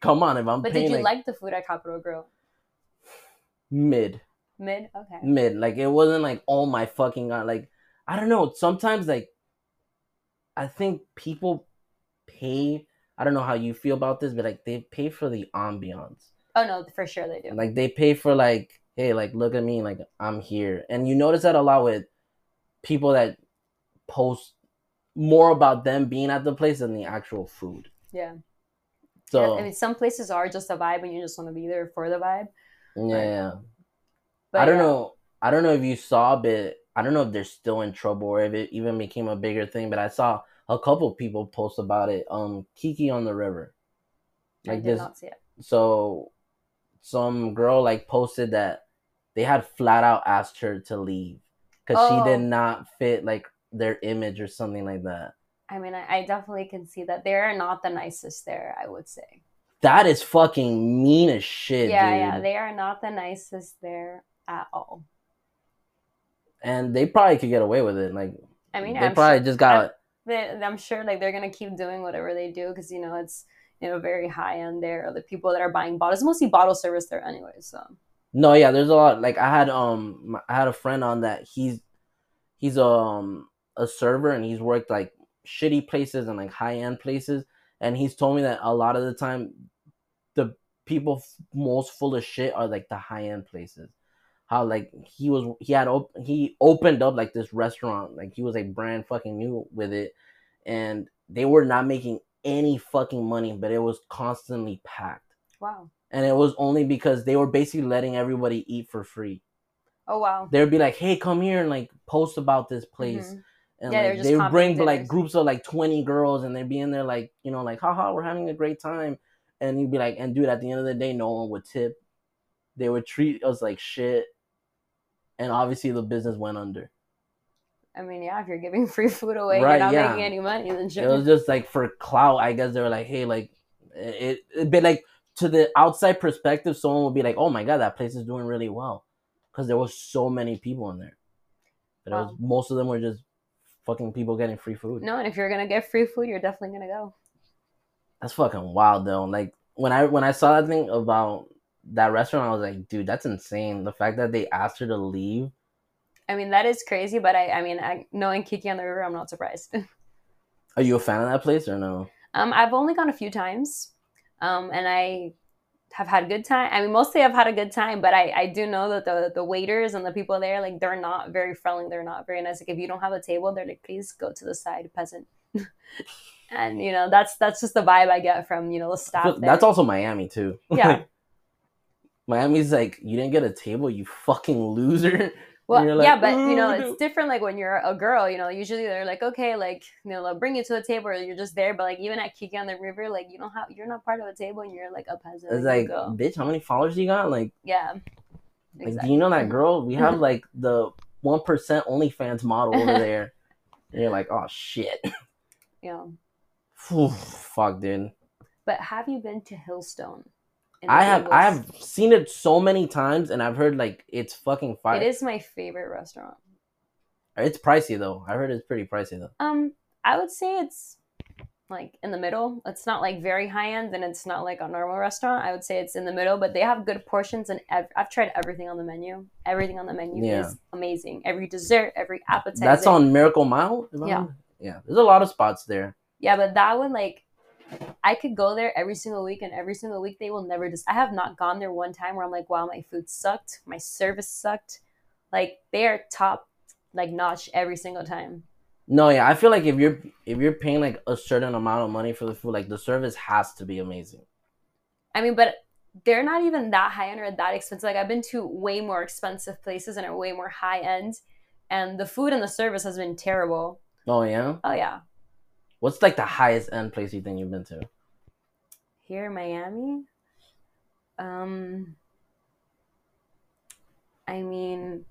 come on, if I'm But paying did you like, like the food at Capital Grille? mid, Mid, okay. mid, like it wasn't like oh my fucking god. Like I don't know. Sometimes like, I think people pay. I don't know how you feel about this, but like they pay for the ambiance. Oh no, for sure they do. Like they pay for like, hey, like look at me, like I'm here. And you notice that a lot with people that post more about them being at the place than the actual food. Yeah. So yeah, I mean, some places are just a vibe, and you just want to be there for the vibe. yeah, yeah. But I don't yeah. know. I don't know if you saw, but I don't know if they're still in trouble or if it even became a bigger thing. But I saw a couple people post about it. Um, Kiki on the river, I like did this. not see it. So, some girl like posted that they had flat out asked her to leave because she Oh. did not fit like their image or something like that. I mean, I, I definitely can see that they're not the nicest there. I would say. That is fucking mean as shit, yeah, dude. yeah, they are not the nicest there at all. and they probably could get away with it. Like I mean, they I'm probably sure, just got. They, I'm sure like they're gonna keep doing whatever they do because you know it's you know very high end there. The people that are buying bottles, mostly bottle service there anyway. So No, yeah, there's a lot. Like I had um, I had a friend on that. He's he's um a server and he's worked like shitty places and like high end places, and he's told me that a lot of the time, the people f- most full of shit are like the high end places. How like he was he had op- he opened up like this restaurant like he was like brand fucking new with it, and they were not making any fucking money, but it was constantly packed wow. and it was only because they were basically letting everybody eat for free. Oh wow. They would be like, "Hey, come here and like post about this place," Mhm. and Yeah, they like, they would bring like groups of like twenty girls, and they'd be in there like, you know, like, "Haha, we're having a great time," and you'd be like, "And dude, at the end of the day, no one would tip. They would treat us like shit, and obviously the business went under. I mean, yeah, if you're giving free food away, Right, you're not yeah. making any money, then It was just like for clout. I guess they were like, hey, like it, it but like to the outside perspective, someone would be like, oh my god, that place is doing really well because there was so many people in there. But it was most of them were just fucking people getting free food. No, and if you're gonna get free food, you're definitely gonna go. That's fucking wild though. Like when I when I saw that thing about that restaurant, I was like, dude, that's insane. The fact that they asked her to leave. I mean, that is crazy, but I, I mean, I, knowing Kiki on the River, I'm not surprised. Are you a fan of that place or no? um, I've only gone a few times, um, and I have had a good time. I mean, mostly I've had a good time, but I, I do know that the the waiters and the people there, like, they're not very friendly. They're not very nice. Like, if you don't have a table, they're like, please go to the side, peasant. and you know, that's that's just the vibe I get from you know the staff. there. That's also Miami too. Yeah. Miami's like, you didn't get a table, you fucking loser. Well, like, yeah, but you know, it's different. Like when you're a girl, you know, usually they're like, okay, like you know, they'll bring you to the table, or you're just there. But like even at Kiki on the River, like you don't have, you're not part of a table, and you're like a peasant. It's like, go. bitch, how many followers you got? Like, yeah, like, do you know that girl? We have like the one percent OnlyFans model over there. And you're like, oh shit. yeah. Fuck, dude. But have you been to Hillstone? I have I have seen it so many times, and I've heard like it's fucking fire. It is my favorite restaurant. It's pricey though. I heard it's pretty pricey though. Um, I would say it's like in the middle. It's not like very high end, and it's not like a normal restaurant. I would say it's in the middle, but they have good portions, and ev- I've tried everything on the menu. Everything on the menu Yeah. is amazing. Every dessert, every appetizer. That's on Miracle Mile. Yeah. Yeah. There's a lot of spots there. Yeah, but that one like. I could go there every single week, and every single week they will never just. I have not gone there one time where I'm like, wow, my food sucked, my service sucked. Like they are top, like notch every single time. No, yeah, I feel like if you're if you're paying like a certain amount of money for the food, like the service has to be amazing. I mean, but they're not even that high end or that expensive. Like I've been to way more expensive places and are way more high end, and the food and the service has been terrible. Oh yeah. Oh yeah, What's like the highest end place you think you've been to? here in Miami. Um, I mean,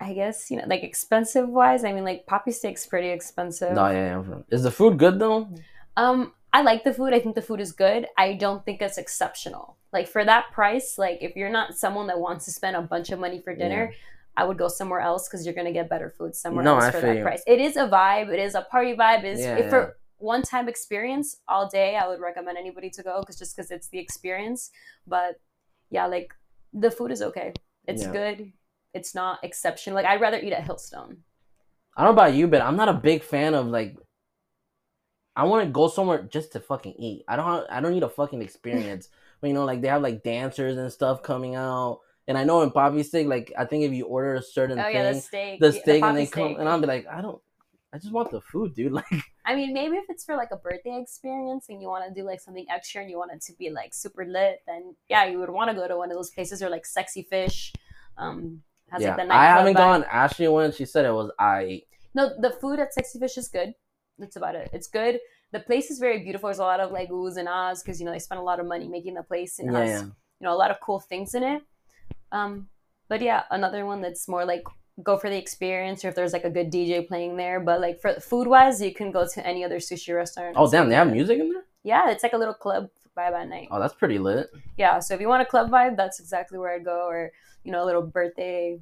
I guess you know, like expensive wise. I mean, like Papi Steak's pretty expensive. No, yeah, yeah. Is the food good though? Um, I like the food. I think the food is good. I don't think it's exceptional. Like for that price, like if you're not someone that wants to spend a bunch of money for dinner, I would go somewhere else because you're gonna get better food somewhere No, else I for that you. price. It is a vibe. It is a party vibe. It is Yeah, if yeah. for one time experience all day. I would recommend anybody to go because just because it's the experience. But yeah, like the food is okay. It's Yeah. good. It's not exceptional. Like I'd rather eat at Hillstone. I don't know about you, but I'm not a big fan of like. I want to go somewhere just to fucking eat. I don't. I don't need a fucking experience. but you know, like they have like dancers and stuff coming out, and I know in Papi Steak, like I think if you order a certain Oh thing, yeah, the steak. the steak, and poppy they come, and I'll be like, I don't. I just want the food, dude. Like, I mean, maybe if it's for like a birthday experience and you want to do like something extra and you want it to be like super lit, then yeah, you would want to go to one of those places or like Sexy Fish. Um, has yeah, like the I haven't gone. Ashley went. She said it was I. No, the food at Sexy Fish is good. That's about it. It's good. The place is very beautiful. There's a lot of like oohs and ahs because you know they spent a lot of money making the place and Yeah, has yeah. you know a lot of cool things in it. Um, but yeah, another one that's more like go for the experience or if there's like a good DJ playing there. But like for food wise, you can go to any other sushi restaurant. Oh damn, they have music in there. Yeah, it's like a little club vibe at night. Oh, that's pretty lit. Yeah, so if you want a club vibe, that's exactly where I'd go. Or you know, a little birthday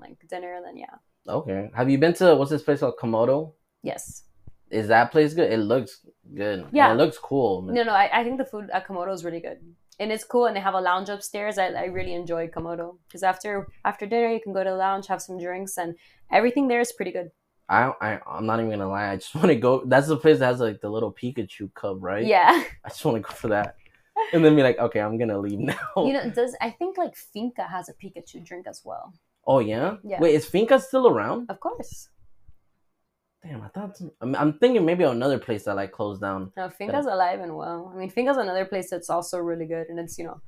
like dinner, and then yeah, Okay. Have you been to what's this place called Komodo? yes. Is that place good? It looks good. And Yeah. it looks cool. No, no, I, I think the food at Komodo is really good, and it's cool. And they have a lounge upstairs. I, I really enjoy Komodo because after after dinner, you can go to the lounge, have some drinks, and everything there is pretty good. I, I I'm not even gonna lie. I just want to go. That's the place that has like the little Pikachu cub, right? Yeah, I just want to go for that, and then be like, okay, I'm gonna leave now. you know, does I think like Finka has a Pikachu drink as well? oh yeah? Yeah. Wait, is Finka still around? Of course. Damn, I thought. I'm, I'm thinking maybe another place that like closed down. No, Finka's alive and well. I mean, Finka's another place that's also really good, and it's you know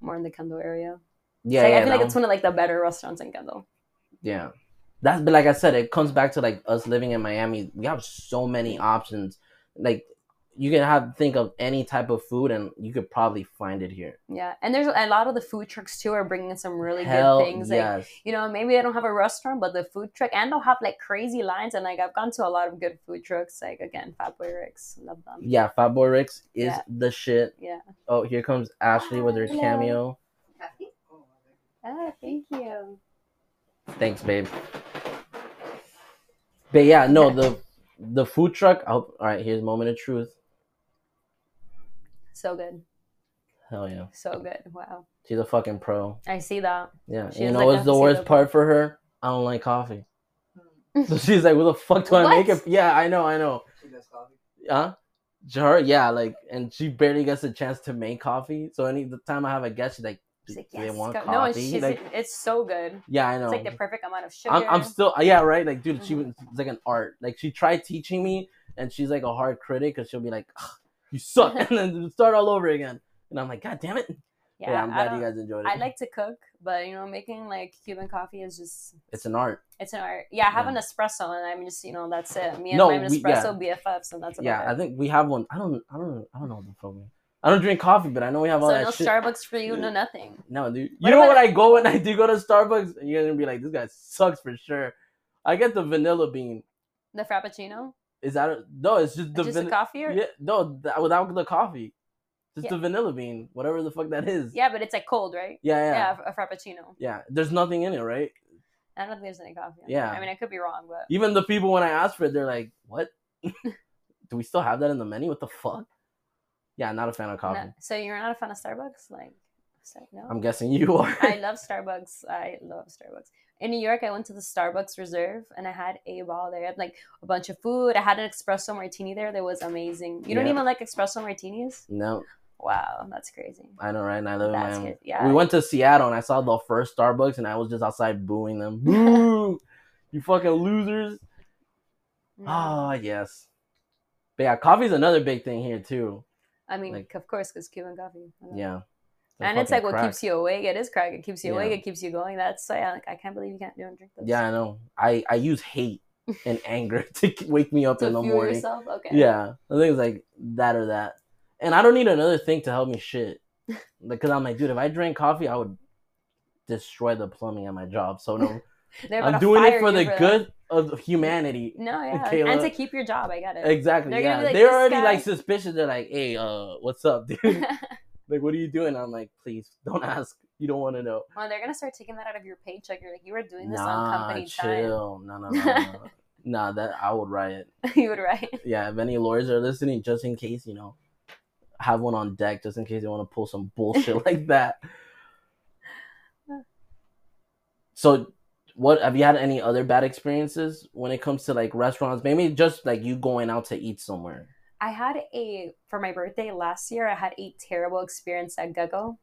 more in the Kendall area. Yeah, Like, yeah, I feel like that it's one of like the better restaurants in Kendall. Yeah. That's but like I said, it comes back to like us living in Miami. We have so many options. Like you can have think of any type of food and you could probably find it here. Yeah, and there's a lot of the food trucks too are bringing some really Hell good things. Like you know, maybe they don't have a restaurant, but the food truck, and they'll have like crazy lines. And like I've gone to a lot of good food trucks. Like again, Fat Boy Rick's, love them. yeah, Fat Boy Rick's is Yeah. the shit. Yeah. Oh, here comes Ashley with her Hello. cameo. Ah, thank you. Thanks, babe. But yeah, no, the the food truck. Hope, all right, here's moment of truth. So good, Hell yeah, so good. Wow, she's a fucking pro. I see that. Yeah, She's you know like what's the worst part for her? I don't like coffee. So she's like, "What the fuck do I What? make it?" Yeah, I know, I know. She does coffee. Huh? Her, yeah, like, and she barely gets a chance to make coffee. So any the time I have a guest, she's like, She's like, "Do yes, they want go-" coffee?" No, and she's, like, it's so good. yeah, I know. It's like the perfect amount of sugar. I'm, I'm still yeah right like dude she Mhm. was it's like an art like she tried teaching me and she's like a hard critic because she'll be like "Ugh, you suck and then start all over again and I'm like god damn it yeah, yeah, I'm glad you guys enjoyed it I like to cook, but you know, making like Cuban coffee is just it's an art it's an art. Yeah, I have Yeah. an espresso, and I'm just you know that's it. Me and No, my we- yeah. espresso BFFs, and that's about yeah it. I think we have one I don't I don't I don't know what the man. I don't drink coffee but I know we have all that no shit Starbucks for you, no nothing. no dude you know when I go when I do go to Starbucks And you're gonna be like this guy sucks for sure I get the vanilla bean The frappuccino, is that a, no it's just the just van- coffee, or yeah no th- without the coffee just Yeah. the vanilla bean whatever the fuck that is yeah, but it's like cold, right? yeah yeah Yeah, a frappuccino. Yeah, there's nothing in it, right? I don't think there's any coffee. Yeah. I mean I could be wrong, but Even the people when I ask for it, they're like, "What? Do we still have that in the menu? What the fuck?" Yeah, not a fan of coffee. no- so you're not a fan of Starbucks, like? so- No. I'm guessing you are. I love Starbucks. I love Starbucks. In New York, I went to the Starbucks Reserve and I had a ball there. I had like a bunch of food. I had an espresso martini there that was amazing. You don't even like espresso martinis? no, Wow, that's crazy. I know, right? And I live in That's Miami. Yeah. We went to Seattle and I saw the first Starbucks and I was just outside booing them. Boo! you fucking losers! No. Ah, yes. But yeah, coffee's another big thing here too. I mean, like- of course, because Cuban coffee. I love it. Yeah. And it's like what keeps you awake. It is crack. It keeps you awake. It keeps you going. That's why I, like, I can't believe you can't do and drink those. Yeah, I know. I I use hate and anger to wake me up To in the morning. yourself. Okay. Yeah, I think it's like that or that, and I don't need another thing to help me shit. Because I'm like, dude, if I drank coffee, I would destroy the plumbing at my job. So no, I'm doing it for the that. good of humanity. No, yeah, Kayla. and to keep your job. I got it. Exactly. They're yeah, be like, they're already guy-" like suspicious. They're like, hey, uh, what's up, dude? Like, what are you doing? I'm like, please don't ask. You don't want to know. well, they're gonna start taking that out of your paycheck. You're like, you were doing this on company chill. No, no, no, no. no. nah, that I would riot. you would write. yeah, if any lawyers are listening, just in case, you know, have one on deck just in case they want to pull some bullshit like that. So, what have you had any other bad experiences when it comes to like restaurants? Maybe just like you going out to eat somewhere. I had a for my birthday last year. I had a terrible experience at Gekko.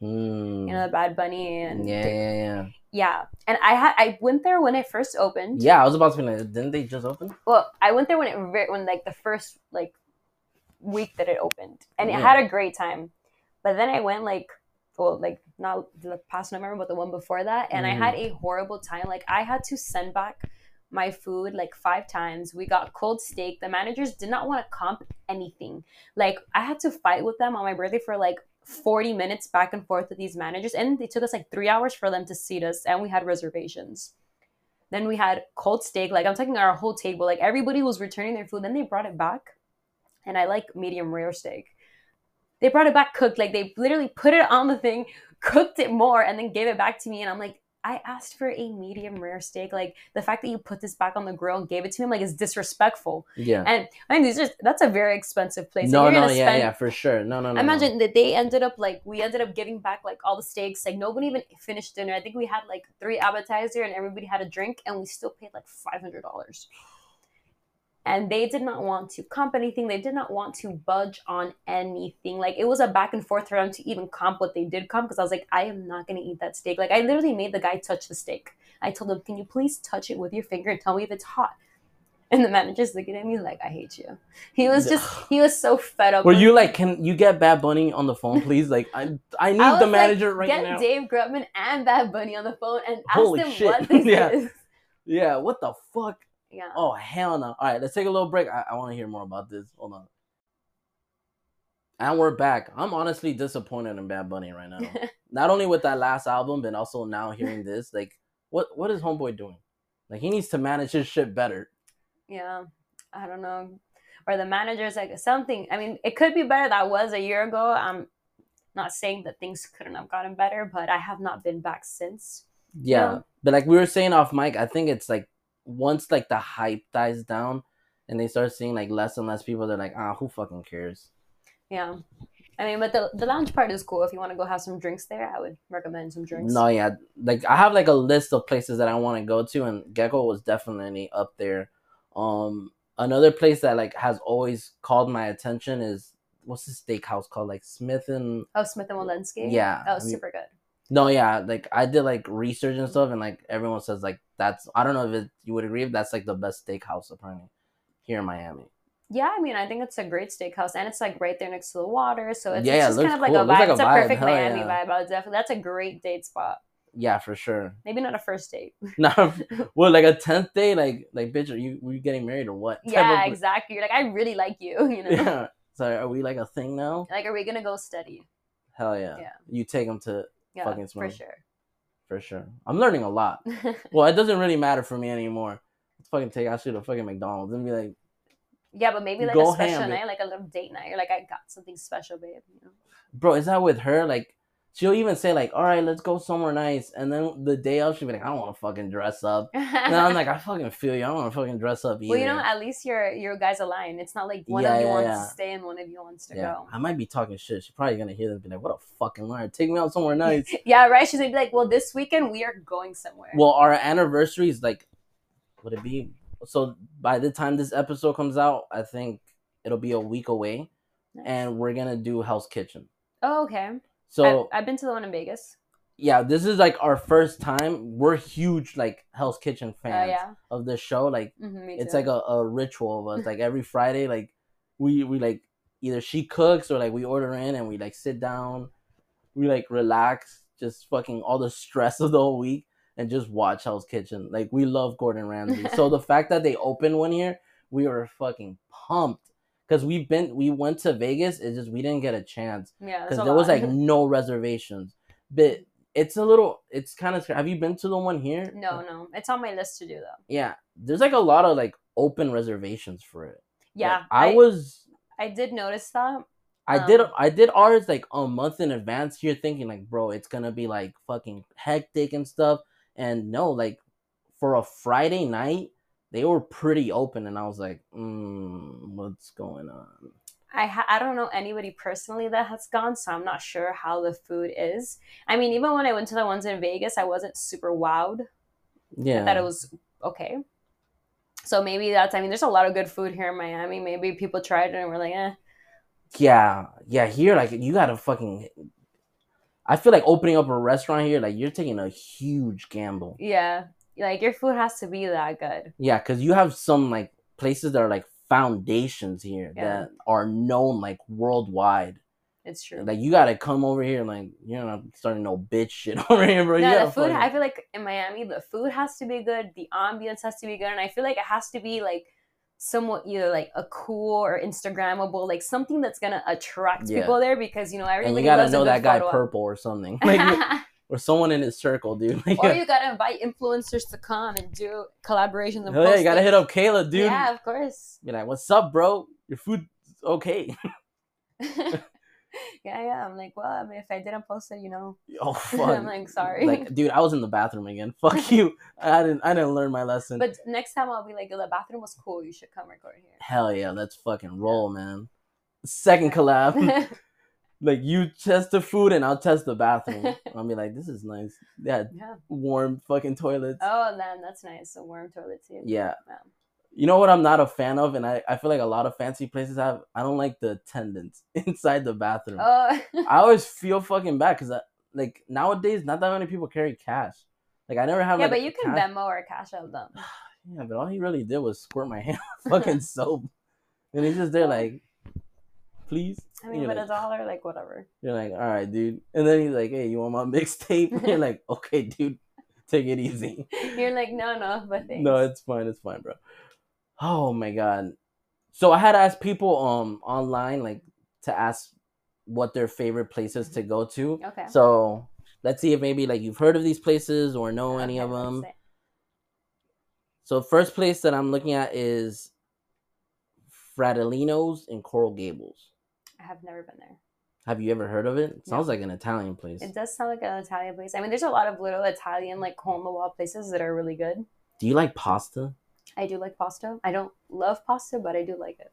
Hmm. You know the Bad Bunny and yeah, yeah, yeah. yeah. And I had I went there when it first opened. Yeah, I was about to be like, didn't they just open? Well, I went there when it when like the first like week that it opened, and Yeah. it had a great time. But then I went like well, like not the past November, but the one before that, and I had Mm. a horrible time. Like I had to send back my food like five times. We got cold steak. The managers did not want to comp anything. Like I had to fight with them on my birthday for like 40 minutes back and forth with these managers. And it took us like three hours for them to seat us, and we had reservations. Then we had cold steak. Like I'm talking our whole table. Like everybody was returning their food. Then they brought it back. And I like medium rare steak. They brought it back cooked. Like they literally put it on the thing, cooked it more, and then gave it back to me. And I'm like, I asked for a medium rare steak. Like the fact that you put this back on the grill and gave it to me, I'm like, is disrespectful. Yeah. And I mean, these are that's a very expensive place. no, Like, no, yeah, spend- yeah, for sure. No, no, no. no. Imagine that they ended up like we ended up giving back like all the steaks. Like nobody even finished dinner. I think we had like three appetizer and everybody had a drink, and we still paid like five hundred dollars. And they did not want to comp anything. They did not want to budge on anything. Like it was a back and forth for them to even comp what they did comp. Because I was like, I am not gonna eat that steak. Like I literally made the guy touch the steak. I told him, Can you please touch it with your finger and tell me if it's hot? And the manager's looking at me like, I hate you. He was just, he was so fed up. Were you like, can you get Bad Bunny on the phone, please? Like, I, I need I the like, manager right get now. Get Dave Grutman and Bad Bunny on the phone and ask Holy them shit. what this Yeah. is. Yeah, what the fuck? Yeah. Oh hell no! All right, let's take a little break. I, I want to hear more about this. Hold on. And we're back. I'm honestly disappointed in Bad Bunny right now. Not only with that last album, but also now hearing this. Like, what what is Homeboy doing? Like, he needs to manage his shit better. yeah, I don't know. Or the manager's like something. I mean, it could be better. That was a year ago. I'm not saying that things couldn't have gotten better, but I have not been back since. Yeah. Yeah. But like we were saying off mic, I think it's like once like the hype dies down and they start seeing like less and less people, they're like, ah, who fucking cares? Yeah. I mean, but the, the lounge part is cool. If you want to go have some drinks there, I would recommend some drinks. No, yeah. Like I have like a list of places that I want to go to and Gekko was definitely up there. Um another place that like has always called my attention is what's the steakhouse called? Like Smith and Oh, Smith and Wollensky. Yeah, That was I mean- super good. No, yeah, like I did like research and stuff, and like everyone says like that's I don't know if it, you would agree if that's like the best steakhouse apparently here in Miami. Yeah, I mean, I think it's a great steakhouse, and it's like right there next to the water, so it's, Yeah, it's just looks kind of like cool. a It vibe. like it's a vibe. perfect Hell Miami yeah. vibe. I would definitely. That's a great date spot. Yeah, for sure. Maybe not a first date. Now, well, like a tenth day, like like bitch, are you were you getting married or what? yeah, of- exactly. You're like, I really like you. You know, Yeah. So are we like a thing now? like, are we gonna go study? Hell yeah. Yeah. You take them to Yeah, Fucking for sure. for sure. I'm learning a lot. Well, it doesn't really matter for me anymore. Let's fucking take Ashley to fucking McDonald's and be like, yeah, but maybe like a special night, like a little date night. You're like, I got something special, babe. You know? bro, is that with her? Like, she'll even say like, all right, let's go somewhere nice, and then the day of, she'll be like, I don't want to fucking dress up. And I'm like, I fucking feel you. I don't want to fucking dress up either. well, you know, at least your your guys align. It's not like one Yeah, of you yeah, wants yeah. to stay and one of you wants to yeah, go. I might be talking shit. She's probably gonna hear this and be like, what a fucking liar. Take me out somewhere nice. Yeah, right. She's gonna be like, well, this weekend we are going somewhere. well, our anniversary is like, would it be? So by the time this episode comes out, I think it'll be a week away, Nice. and we're gonna do Hell's Kitchen. oh, okay. So I've, I've been to the one in Vegas. yeah, this is like our first time. We're huge like Hell's Kitchen Oh fans yeah, of this show. Like hmm it's like a, a ritual of us. Like every Friday, like we we like either she cooks or like we order in and we like sit down, we like relax, just fucking all the stress of the whole week and just watch Hell's Kitchen. Like we love Gordon Ramsay. so the fact that they opened one here, we were fucking pumped. Cause we've been we went to Vegas, it's just we didn't get a chance yeah, because there was like no reservations. But it's a little, it's kind of. Have you been to the one here? no, no, it's on my list to do though. Yeah, there's like a lot of like open reservations for it. Yeah, Like, I, was. I did notice that. I did. Um, I did ours like a month in advance. You're thinking like, bro, it's gonna be like fucking hectic and stuff. And no, like for a Friday night, they were pretty open, and I was like, mm, what's going on? I ha- I don't know anybody personally that has gone, so I'm not sure how the food is. I mean, even when I went to the ones in Vegas, I wasn't super wowed. Yeah, I thought it was okay. So maybe that's. I mean, there's a lot of good food here in Miami. Maybe people tried it and were like, eh. Yeah, yeah. Here, like you gotta fucking. I feel like opening up a restaurant here, like you're taking a huge gamble. Yeah, like your food has to be that good. Yeah, because you have some like places that are like foundations here Yeah. that are known like worldwide. It's true. Like you gotta come over here, like you're not starting no bitch shit over here, bro. No, the food. fucking- I feel like in Miami, the food has to be good. The ambience has to be good, and I feel like it has to be like somewhat either like a cool or Instagrammable, like something that's gonna attract Yeah. people there because you know and everybody you gotta know that guy purple or something, like or someone in his circle, dude. Like, or you gotta invite influencers to come and do collaborations and yeah, you gotta hit up Kayla, dude. Yeah, of course. Be like, what's up, bro? Your food okay. yeah, yeah. I'm like, well, I mean, if I didn't post it, you know, oh fuck. I'm like, sorry. like, dude, I was in the bathroom again. Fuck you. I didn't. I didn't learn my lesson. but next time I'll be like, the bathroom was cool. You should come record here. Hell yeah, let's fucking roll, man. Second collab. Like you test the food and I'll test the bathroom. I'll be like, this is nice. Yeah, yeah. warm fucking toilets. Oh, man, that's nice. A warm toilet too. Yeah. Wow. You know what I'm not a fan of, and I, I feel like a lot of fancy places have. I don't like the attendants inside the bathroom. Oh, I always feel fucking bad because like nowadays, not that many people carry cash. Like I never have. yeah, like, but you can cash- Venmo or cash out them. Yeah, but all he really did was squirt my hand with fucking soap, and he's just there like, please. I mean, but like, a dollar, like whatever. you're like, all right, dude. And then he's like, hey, you want my mixtape? you're like, okay, dude, take it easy. You're like, no, no, but thanks. no, it's fine, it's fine, bro. Oh my god. So I had to ask people um online like to ask what their favorite places to go to. Okay. So let's see if maybe like you've heard of these places or know any of them. So first place that I'm looking at is Fratellino's in Coral Gables. Have never been there. Have you ever heard of it? It No. sounds like an Italian place. It does sound like an Italian place. I mean, there's a lot of little Italian like hole in the wall places that are really good. Do you like pasta? I do like pasta. I don't love pasta, but I do like it.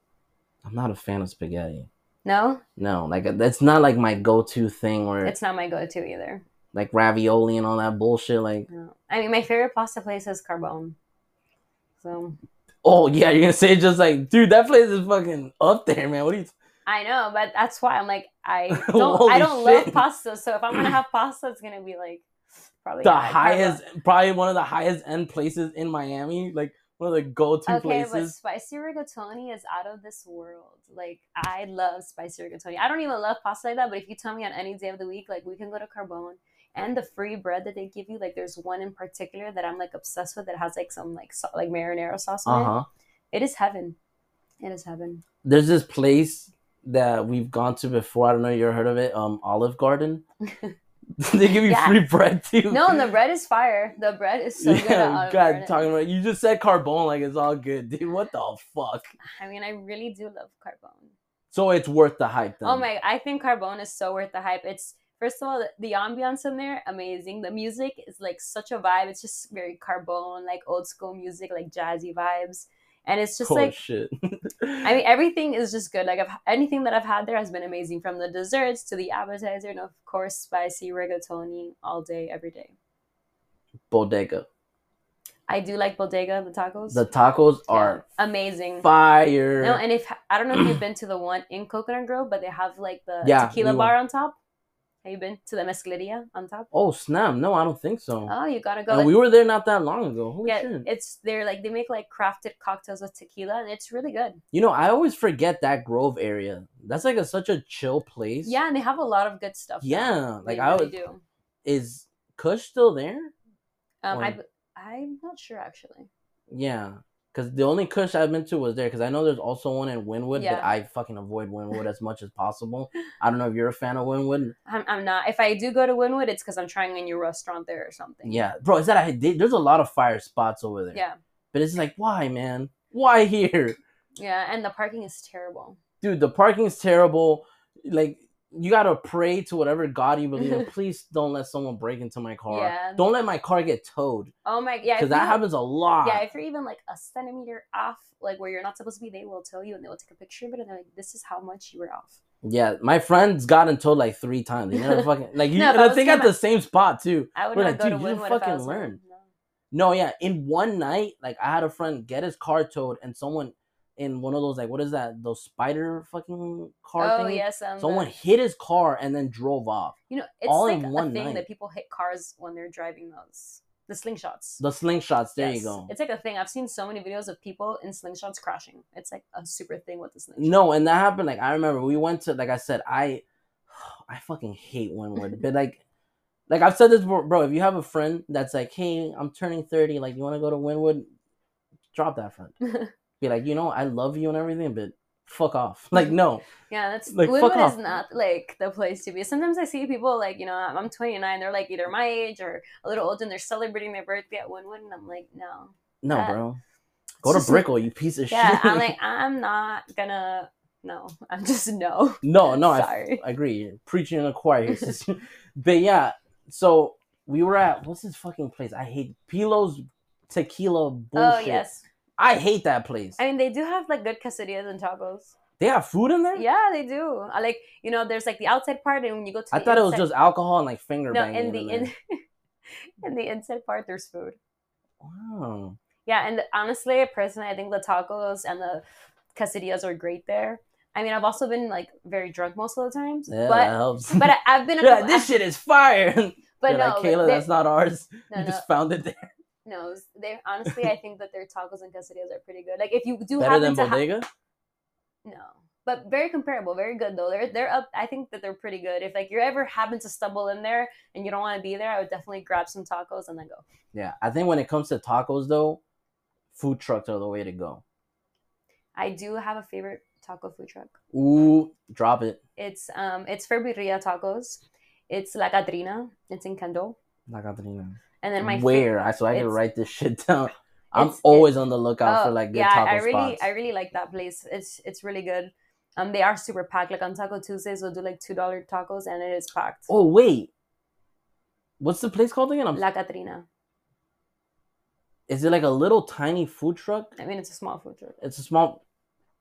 I'm not a fan of spaghetti. No, No, like that's not like my go-to thing where it's not my go-to either. like ravioli and all that bullshit. Like, No. I mean, my favorite pasta place is Carbone. So oh yeah, you're gonna say just like, dude, that place is fucking up there, man. What are you? I know, but that's why I'm like, I don't, I don't love pasta. So if I'm gonna have pasta, it's gonna be like probably the highest, Carbone. probably one of the highest end places in Miami. Like one of the go-to Okay, but places. spicy rigatoni is out of this world. Like I love spicy rigatoni. I don't even love pasta like that, but if you tell me on any day of the week, like we can go to Carbone and the free bread that they give you, like there's one in particular that I'm like obsessed with that has like some like so, like marinara sauce on Uh huh. it. It is heaven. It is heaven. There's this place that we've gone to before. I don't know if you ever heard of it. Um, Olive Garden. they give you Yeah. free bread too. No, and the bread is fire. The bread is so good. Yeah, Olive God, Garden. talking about you just said carbone like it's all good, dude. What the fuck? I mean, I really do love Carbone. So it's worth the hype then. Oh my! I think Carbone is so worth the hype. It's first of all the, the ambiance in there amazing. The music is like such a vibe. It's just very Carbone, like old school music, like jazzy vibes, and it's just oh like shit. I mean everything is just good. Like I've, anything that I've had there has been amazing, from the desserts to the appetizer, and of course spicy rigatoni all day, every day. bodega. I do like bodega, the tacos. The tacos Yeah, are amazing. fire. No, and if I don't know if you've been to the one in Coconut Grove, but they have like the Yeah, tequila bar on top. Have you been to the mezcaleria on top? oh snap! No, I don't think so. Oh, you gotta go. and we were there not that long ago. Holy yeah, shit! it's they're like they make like crafted cocktails with tequila, and it's really good. You know, I always forget that Grove area. That's like a, such a chill place. Yeah, and they have a lot of good stuff. there. Yeah, like I really would. do. Is Kush still there? Um, I Or- I'm not sure actually. Yeah, because the only Kush I've been to was there. Because I know there's also one in Wynwood, Yeah. but I fucking avoid Wynwood as much as possible. I don't know if you're a fan of Wynwood. I'm, I'm not. If I do go to Wynwood, it's because I'm trying a new restaurant there or something. Yeah, bro, is that a, they- there's a lot of fire spots over there. Yeah. but it's like, why, man? Why here, Yeah, and the parking is terrible. dude? The parking's terrible. Like, you gotta pray to whatever God you believe in. Please don't let someone break into my car. Yeah. Don't let my car get towed Oh my, yeah. because that you- happens a lot. Yeah, if you're even like a centimeter off, like where you're not supposed to be, they will tell you and they will take a picture of it and they're like, "This is how much you were off." Yeah, my friend's gotten towed like three times. Never fucking like you. No, and I think at the same spot too. I would We're like, go to dude, you I fucking learn. learn. No. No, yeah. In one night, like I had a friend get his car towed, and someone in one of those like what is that? Those spider fucking car Oh thing. yes, um, Someone the- hit his car and then drove off. you know, it's all like in a one thing night. that people hit cars when they're driving those the slingshots. The slingshots. There Yes. you go. It's like a thing. I've seen so many videos of people in slingshots crashing. It's like a super thing with the slingshot. No, and that happened. Like I remember we went to like I said, I I fucking hate Wynwood. but like like I've said this before, bro, if you have a friend that's like, Hey, I'm turning 30, like you wanna go to Wynwood, drop that friend. Be like, you know, I love you and everything, but fuck off. Like no. Yeah, that's Like, Wynwood is not like the place to be. Sometimes I see people like you know I'm I'm 29, they're like either my age or a little older, and they're celebrating their birthday at Wynwood, and I'm like, no. No, Uh, bro. Go to Brickell, you piece of Yeah, shit. I'm like I'm not gonna. No, I'm just no. no, no, I, Sorry. I agree. You're preaching in a choir here. but yeah, so we were at what's this fucking place? I hate Pilo's tequila bullshit. Oh yes, I hate that place. I mean they do have like good quesadillas and tacos. they have food in there? Yeah, they do. I like you know there's like the outside part, and when you go to I thought it was just alcohol and like finger no banging. in the in in, the inside part there's food. Wow. Yeah, and honestly, personally, I think the tacos and the quesadillas are great there. I mean, I've also been like very drunk most of the times, Yeah, that but helps. but I, I've been a yeah, this shit is fire. but You're no, like, Kayla, that's not ours. no, you no, just found it there. No. They honestly, I think that their tacos and quesadillas are pretty good. Like if you do Better happen than to ha- Bodega? no, but very comparable, very good though. They're they're up. I think that they're pretty good. If like you ever happen to stumble in there and you don't want to be there, I would definitely grab some tacos and then go. Yeah, I think when it comes to tacos though, food trucks are the way to go. I do have a favorite taco food truck. Ooh, drop it. It's um it's for birria tacos. It's La Catrina. It's in Kendall. La Catrina. And then my Where? I so I can write this shit down. I'm always on the lookout for Oh, like good yeah, taco I really spots. I really like that place. It's it's really good. Um, they are super packed. Like on Taco Tuesdays, we'll do like two dollar tacos, and it is packed. oh wait, what's the place called again? I'm, La Catrina. is it like a little tiny food truck? I mean, it's a small food truck. It's a small,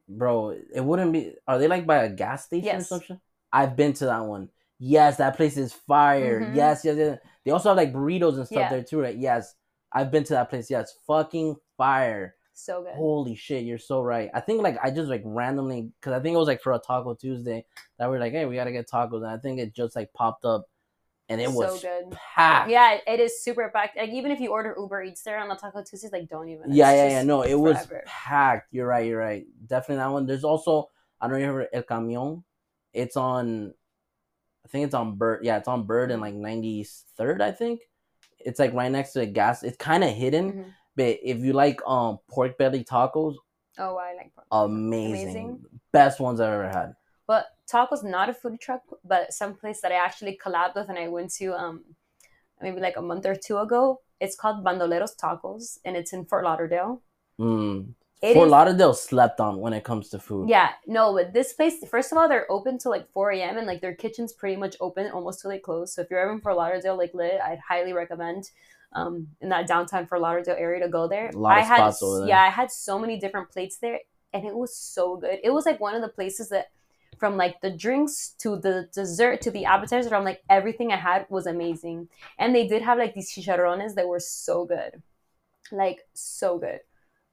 bro. It wouldn't be. Are they like by a gas station Yes. or something? I've been to that one. Yes, that place is fire. Mhm. Yes, yes, yes. They also have like burritos and stuff Yeah. there too, right? Yes, I've been to that place. Yes, fucking fire. So good. Holy shit, you're so right. I think like I just like randomly because I think it was like for a Taco Tuesday that we're like, hey, we gotta get tacos, and I think it just like popped up, and it was so was good. packed. Yeah, it is super packed. Like even if you order Uber Eats there on the Taco Tuesdays, like don't even. Yeah, yeah, yeah. No, it was forever. packed. You're right. You're right. Definitely that one. There's also I don't know if you heard El Camion. It's on. I think it's on Bird. Yeah, it's on Bird in like 93rd. I think it's like right next to the gas. It's kind of hidden, Mhm. but if you like um pork belly tacos, Oh, I like pork. amazing. Amazing. Best ones I've ever had. But Taco's not a food truck, but some place that I actually collabed with and I went to um maybe like a month or two ago. It's called Bandoleros Tacos and it's in Fort Lauderdale. Mm. It Fort is- Lauderdale slept on when it comes to food. Yeah, no, but this place, first of all, they're open till like 4 a.m. and like their kitchen's pretty much open almost till they close. So if you're ever in Fort Lauderdale, like lit, I'd highly recommend um in that downtown Fort Lauderdale area to go there. I of had there. yeah, I had so many different plates there and it was so good. It was like one of the places that from like the drinks to the dessert to the appetizer, from like everything I had was amazing. And they did have like these chicharrones that were so good. Like so good.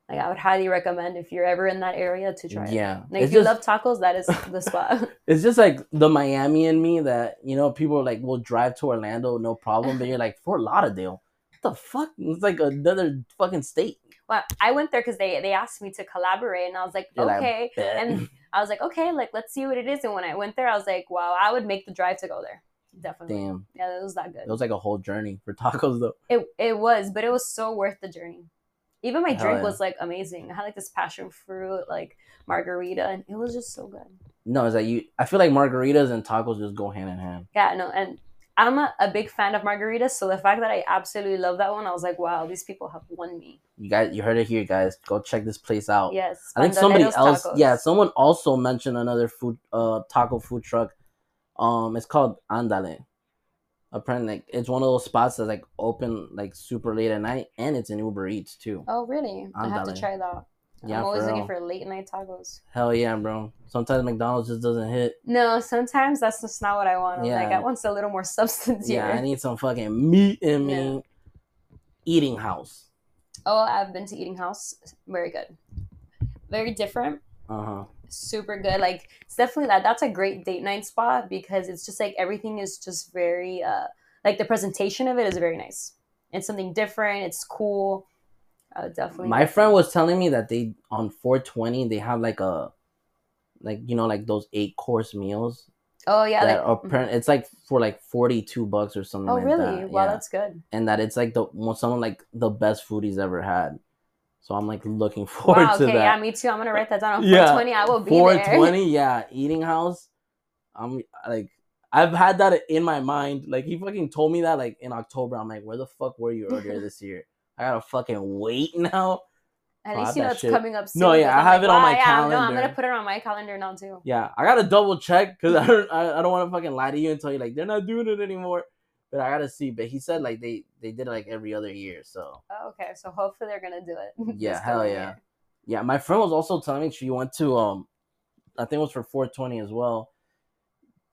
Like I would highly recommend if you're ever in that area to try it. Yeah. Like It's if you just- love tacos, that is the spot. It's just like the Miami in me that you know people like will drive to Orlando no problem, but you're like Fort Lauderdale. What the fuck? It's like another fucking state. well, I went there because they they asked me to collaborate, and I was like, You're okay. Bet. and I was like, okay, like let's see what it is. And when I went there, I was like, wow, I would make the drive to go there. Definitely. Damn, Yeah, it was that good. it was like a whole journey for tacos though. It it was, but it was so worth the journey. Even my Hell drink yeah. was like amazing. I had like this passion fruit like margarita, and it was just so good. No, it's like you. I feel like margaritas and tacos just go hand in hand. Yeah, no, and I'm a, a big fan of margaritas, so the fact that I absolutely love that one, I was like, wow, these people have won me. You guys, you heard it here, guys. Go check this place out. Yes, I think somebody else. Tacos. Yeah, someone also mentioned another food, uh, taco food truck. Um, it's called Andale. Apparently, like, it's one of those spots that's like open like super late at night, and it's in Uber Eats too. Oh, really? I have to try that. Yeah, I'm always for looking real. for late night tacos. Hell yeah, bro. Sometimes McDonald's just doesn't hit. No, sometimes that's just not what I want. I'm like, Yeah. I want a little more substance Yeah, I need some fucking meat in me. Yeah. Eating house. Oh, I've been to Eating House. Very good. Very different. Uh huh. Super good. Like it's definitely that. That's a great date night spot because it's just like everything is just very uh like the presentation of it is very nice. It's something different. It's cool. Uh, definitely. My friend was telling me that they on 420 they have like a, like you know like those eight course meals Oh yeah. that Like, apparent- it's like for like 42 bucks or something oh like really? that. Wow, yeah. that's good. and that it's like the most some of like the best food he's ever had. So I'm like looking forward Wow. to Okay. Yeah, me too. I'm gonna write that down on oh, Yeah. 420. I will be there. 420, yeah, eating house. I'm like I've had that in my mind. Like he fucking told me that like in October. I'm like, where the fuck were you earlier this year? I gotta fucking wait now. At Oh, least you know that it's shit. coming up soon. No, yeah, I I'm have like, it on my wow, yeah, No, I'm gonna put it on my calendar now too. Yeah, I gotta double check because I don't I, I don't want to fucking lie to you and tell you like they're not doing it anymore. But I gotta see. But he said like they they did it like every other year. So Oh, okay, so hopefully they're gonna do it. Yeah, hell yeah. year. yeah, my friend was also telling me she went to um, I think it was for 420 as well.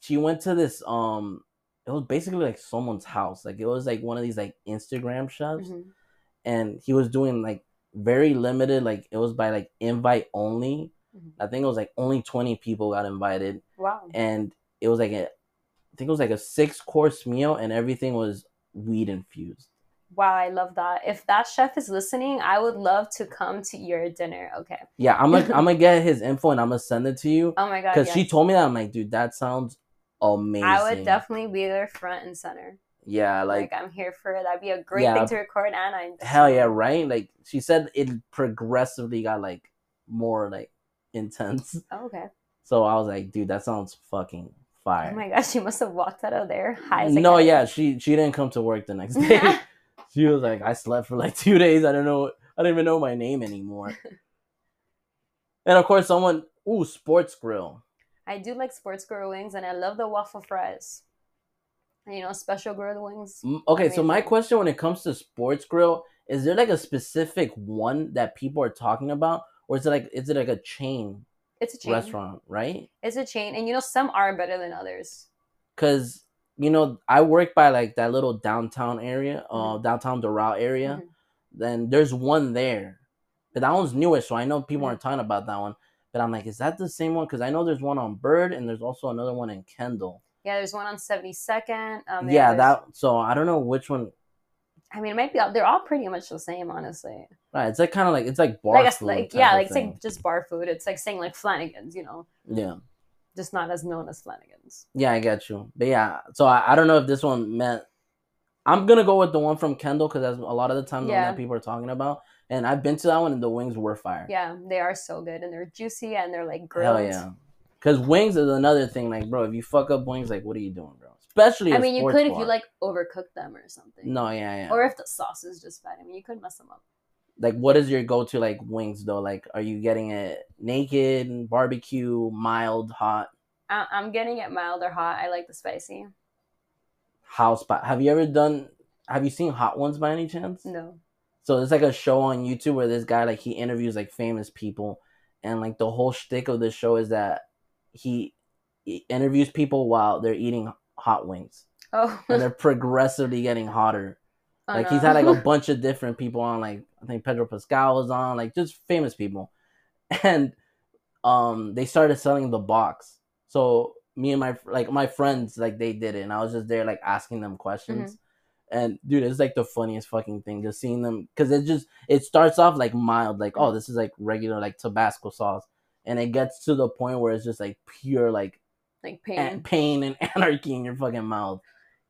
She went to this um, it was basically like someone's house. Like it was like one of these like Instagram chefs, Mhm. and he was doing like very limited. Like it was by like invite only. Mhm. I think it was like only 20 people got invited, Wow. and it was like a, think it was like a six course meal, and everything was weed infused. Wow, I love that. If that chef is listening, I would love to come to your dinner. Okay. Yeah, I'm gonna I'm gonna get his info and I'm gonna send it to you. Oh my god. because she told me that I'm like, dude, that sounds amazing. I would definitely be there front and center. yeah, Like, like, I'm here for it. That'd be a great Yeah. thing to record, and I'm hell yeah, right? Like she said, it progressively got like more like intense. Oh, okay. So I was like, dude, that sounds fucking fire. Oh my gosh, she must have walked out of there high as no, yeah, she she didn't come to work the next day. she was like, I slept for like two days. I don't know. I don't even know my name anymore. and of course, someone. Ooh, sports grill. I do like sports grill wings, and I love the waffle fries. You know, special grilled wings. Okay, so my question when it comes to sports grill is there like a specific one that people are talking about, or is it like is it like a chain, It's a chain. restaurant, right? It's a chain, and you know, some are better than others. Because you know I work by like that little downtown area, uh, Mhm. downtown Doral area. Mhm. Then there's one there, but that one's newish, so I know people Mhm. aren't talking about that one. But I'm like, is that the same one? Because I know there's one on Bird and there's also another one in Kendall. Yeah, there's one on 72nd. Um, yeah, that. So I don't know which one. I mean, it might be. They're all pretty much the same, honestly. Right, it's like kind of like it's like bar like, food like yeah, like it's like just bar food. It's like saying like Flanigan's, you know, yeah. just not as known as Flanigan's. Yeah, I get you. But yeah, so I, I don't know if this one meant. I'm gonna go with the one from Kendall because that's a lot of the time the one that people are talking about, and I've been to that one and the wings were fire. Yeah, they are so good, and they're juicy, and they're like grilled. Hell yeah. Because wings is another thing. Like, bro, if you fuck up wings, like, what are you doing, bro? Especially. I mean, you could if you like overcook them or something. No, yeah, yeah. Or if the sauce is just bad. I mean, you could mess them up. like, what is your go-to like wings though? Like, are you getting it naked, barbecue, mild, hot, I- I'm getting it mild or hot. I like the spicy. house spot? Have you ever done? Have you seen Hot Ones by any chance? No. So it's like a show on YouTube where this guy like he interviews like famous people, and like the whole shtick of the show is that he, he interviews people while they're eating hot wings, Oh. and they're progressively getting hotter. Oh, like no. he's had like a bunch of different people on, like I think Pedro Pascal was on, like just famous people, and um they started selling the box. So me and my like my friends like they did it, and I was just there like asking them questions. And dude, it's like the funniest fucking thing just seeing them because it just it starts off like mild, like oh this is like regular like Tabasco sauce, and it gets to the point where it's just like pure like like pain. pain and anarchy in your fucking mouth.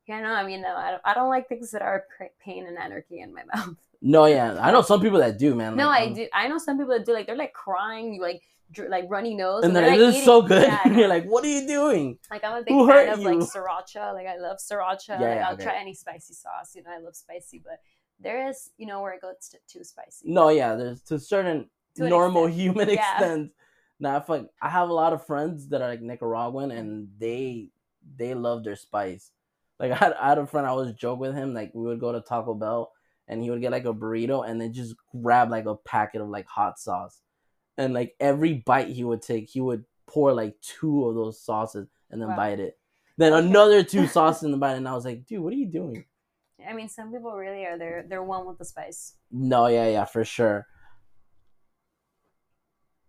Yeah, no, I mean, no, I don't, I don't like things that are pain and anarchy in my mouth. No, yeah, I know some people that do, man. no, like, I um, do. I know some people that do like they're like crying, you like dr- like runny nose, and then they're it like is eating- so good. Yeah, and you're like, what are you doing? Like I'm a big Who fan of like you? sriracha. Like I love sriracha. Yeah, like, yeah, I'll okay. try any spicy sauce. You know, I love spicy, but there is, you know, where it goes to too spicy. No, yeah, there's to a certain To normal extent. human Yeah. extent. Now, if like I have a lot of friends that are like Nicaraguan and they they love their spice. Like I had, I had a friend I was joke with him like we would go to Taco Bell and he would get like a burrito and then just grab like a packet of like hot sauce, and like every bite he would take he would pour like two of those sauces and then Wow. bite it, then Okay. another two sauces in the bite and I was like, dude, what are you doing? I mean, some people really are. They're they're one with the spice. No, yeah, yeah, for sure.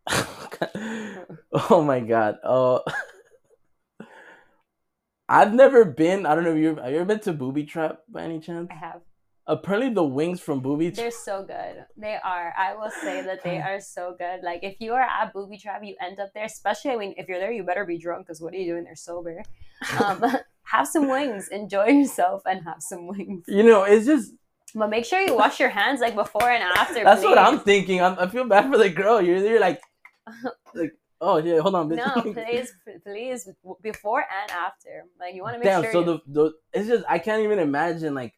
oh my god. Oh, I've never been. I don't know if you have you ever been to Booby Trap by any chance? I have. Apparently, the wings from Booby Trap. They're so good. They are. I will say that they are so good. Like if you are at Booby Trap, you end up there. Especially, I mean, if you're there, you better be drunk because what are you doing there sober? Um, have some wings, enjoy yourself, and have some wings. You know, it's just But make sure you wash your hands like before and after. that's what I'm thinking. I'm, I feel bad for the girl. You're, you're like, like, oh yeah, hold on, bitch. No, please, please, before and after. Like you want to make Damn. sure. so you- the, the it's just I can't even imagine like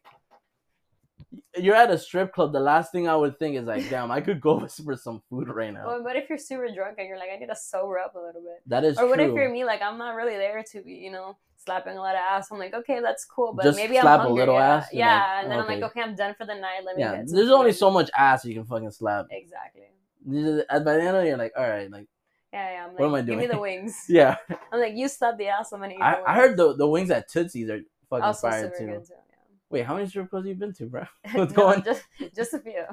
you're at a strip club. The last thing I would think is like, damn, I could go for some food right now. Or what if you're super drunk and you're like, I need to sober up a little bit? that is Or what true. if you're me, like I'm not really there to be, you know, slapping a lot of ass. I'm like, okay, that's cool, but Just maybe I'm slap a little yeah. ass? Yeah, like, and then I'm like, okay, I'm done for the night. Let me yeah, there's only so much ass you can fucking slap. Exactly. Just- By the end of it, you're like, all right, like, Yeah, yeah. I'm like, What am I doing? Give me the wings. yeah. I'm like, you slap the ass. I'm gonna eat. I, the I heard the the wings at Tootsie's are fucking also fire too. good too. Wait, how many strip clubs you been to, bro? Yeah. What's No, going? Just, just a few.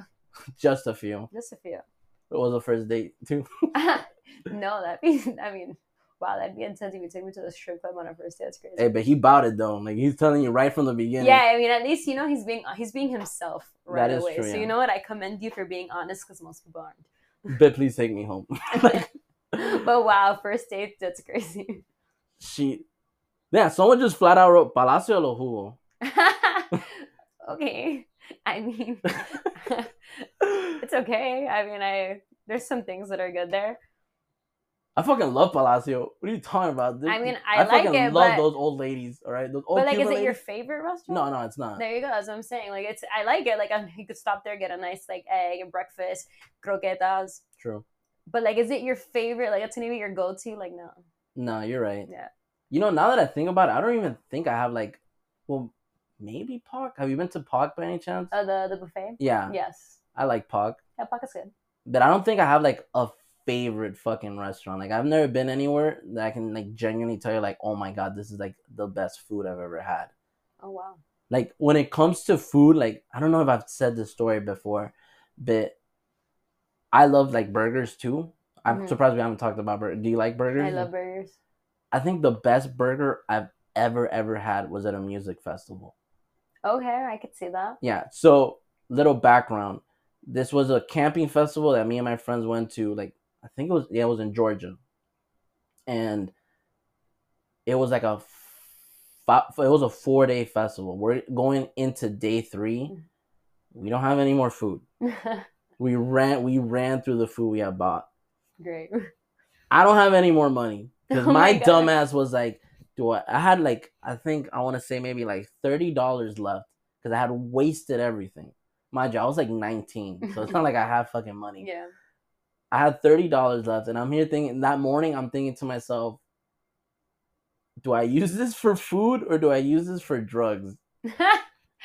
Just a few. Just a few. It was a first date too. no, that'd be. I mean, wow, that'd be intense if you take me to the strip club on a first date. That's crazy. hey, but he bought it though. Like he's telling you right from the beginning. Yeah, I mean, at least you know he's being he's being himself right That away. true, so you know what? I commend you for being honest because most people aren't. But please take me home. like, but wow, first date, that's crazy. she. Yeah, someone just flat out wrote Palacio lo jugo. okay, I mean, it's okay. I mean, I there's some things that are good there. I fucking love Palacio. What are you talking about? I mean, I like fucking it, love but- those old ladies. All right, those old but like, is Cuban it your favorite restaurant? No, no, it's not. There you go. That's what I'm saying. Like it's, I like it. Like I, you could stop there, get a nice like egg and breakfast, croquetas. True. But like, is it your favorite? Like, it's gonna be your go-to? Like, no. No, you're right. Yeah. You know, now that I think about it, I don't even think I have like, well, maybe Park. Have you been to Park by any chance? Oh, the the buffet. yeah, Yes. I like Park, Yeah, Park is good. but I don't think I have like a favorite fucking restaurant. Like I've never been anywhere that I can like genuinely tell you like, oh my god, this is like the best food I've ever had. Oh wow. Like when it comes to food, like I don't know if I've said this story before, but I love like burgers too. I'm Mhm. surprised we haven't talked about burgers. Do you like burgers? I love burgers. I think the best burger I've ever ever had was at a music festival. Okay, I could see that. Yeah. So little background. This was a camping festival that me and my friends went to. Like I think it was yeah, it was in Georgia, and it was like a fi- it was a four day festival. We're going into day three. We don't have any more food. We ran we ran through the food we had bought. Great. I don't have any more money because Oh my, my dumbass was like, "Do I?" I had like I think I want to say maybe like thirty dollars left because I had wasted everything. Mind you, I was like nineteen, so it's not like I have fucking money. Yeah. I had thirty dollars left, and I'm here thinking that morning. I'm thinking to myself, "Do I use this for food or do I use this for drugs?"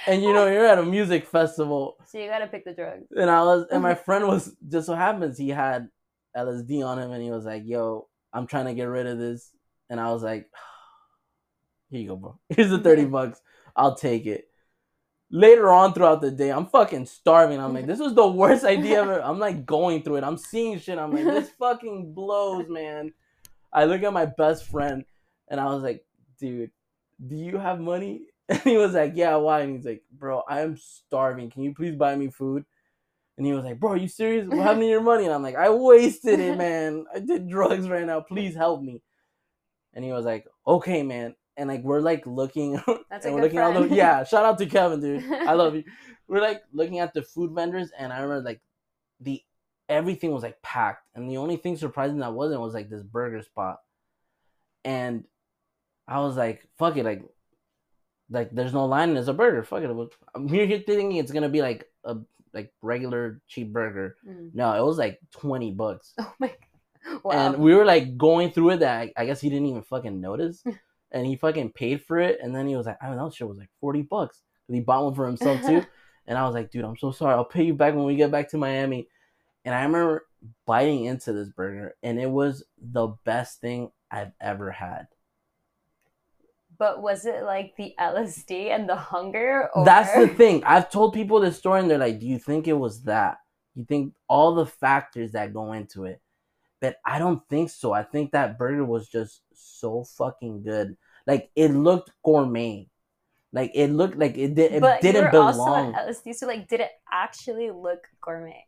And you know, you're at a music festival, so you gotta pick the drugs. and I was, and my friend was just so happens he had LSD on him, and he was like, "Yo, I'm trying to get rid of this," and I was like, "Here you go, bro. Here's the thirty bucks. I'll take it." Later on throughout the day, I'm fucking starving. I'm like, this was the worst idea ever. I'm like going through it. I'm seeing shit. I'm like, this fucking blows, man. I look at my best friend, and I was like, dude, do you have money? And he was like, yeah, why? And he's like, bro, I am starving. Can you please buy me food? And he was like, bro, are you serious? What happened to your money? And I'm like, I wasted it, man. I did drugs right now. Please help me. And he was like, okay, man. And like we're like looking, That's a and we're good looking at all the yeah. Shout out to Kevin, dude. I love you. We're like looking at the food vendors, and I remember like the everything was like packed, and the only thing surprising that wasn't was like this burger spot, and I was like, fuck it, like like there's no line and there's a burger. Fuck it. I'm here thinking it's gonna be like a like regular cheap burger. Mm. No, it was like twenty bucks. Oh my god. Wow. And we were like going through it that I, I guess he didn't even fucking notice. And he fucking paid for it. And then he was like, I mean, that shit was like 40 bucks. And he bought one for himself too. and I was like, dude, I'm so sorry. I'll pay you back when we get back to Miami. And I remember biting into this burger, and it was the best thing I've ever had. but was it like the LSD and the hunger? Or... That's the thing. I've told people this story, and they're like, "Do you think it was that? You think all the factors that go into it?" But I don't think so. I think that burger was just so fucking good. Like it looked gourmet. Like it looked like it did. It but you didn't also belong, on LSD, so like, did it actually look gourmet?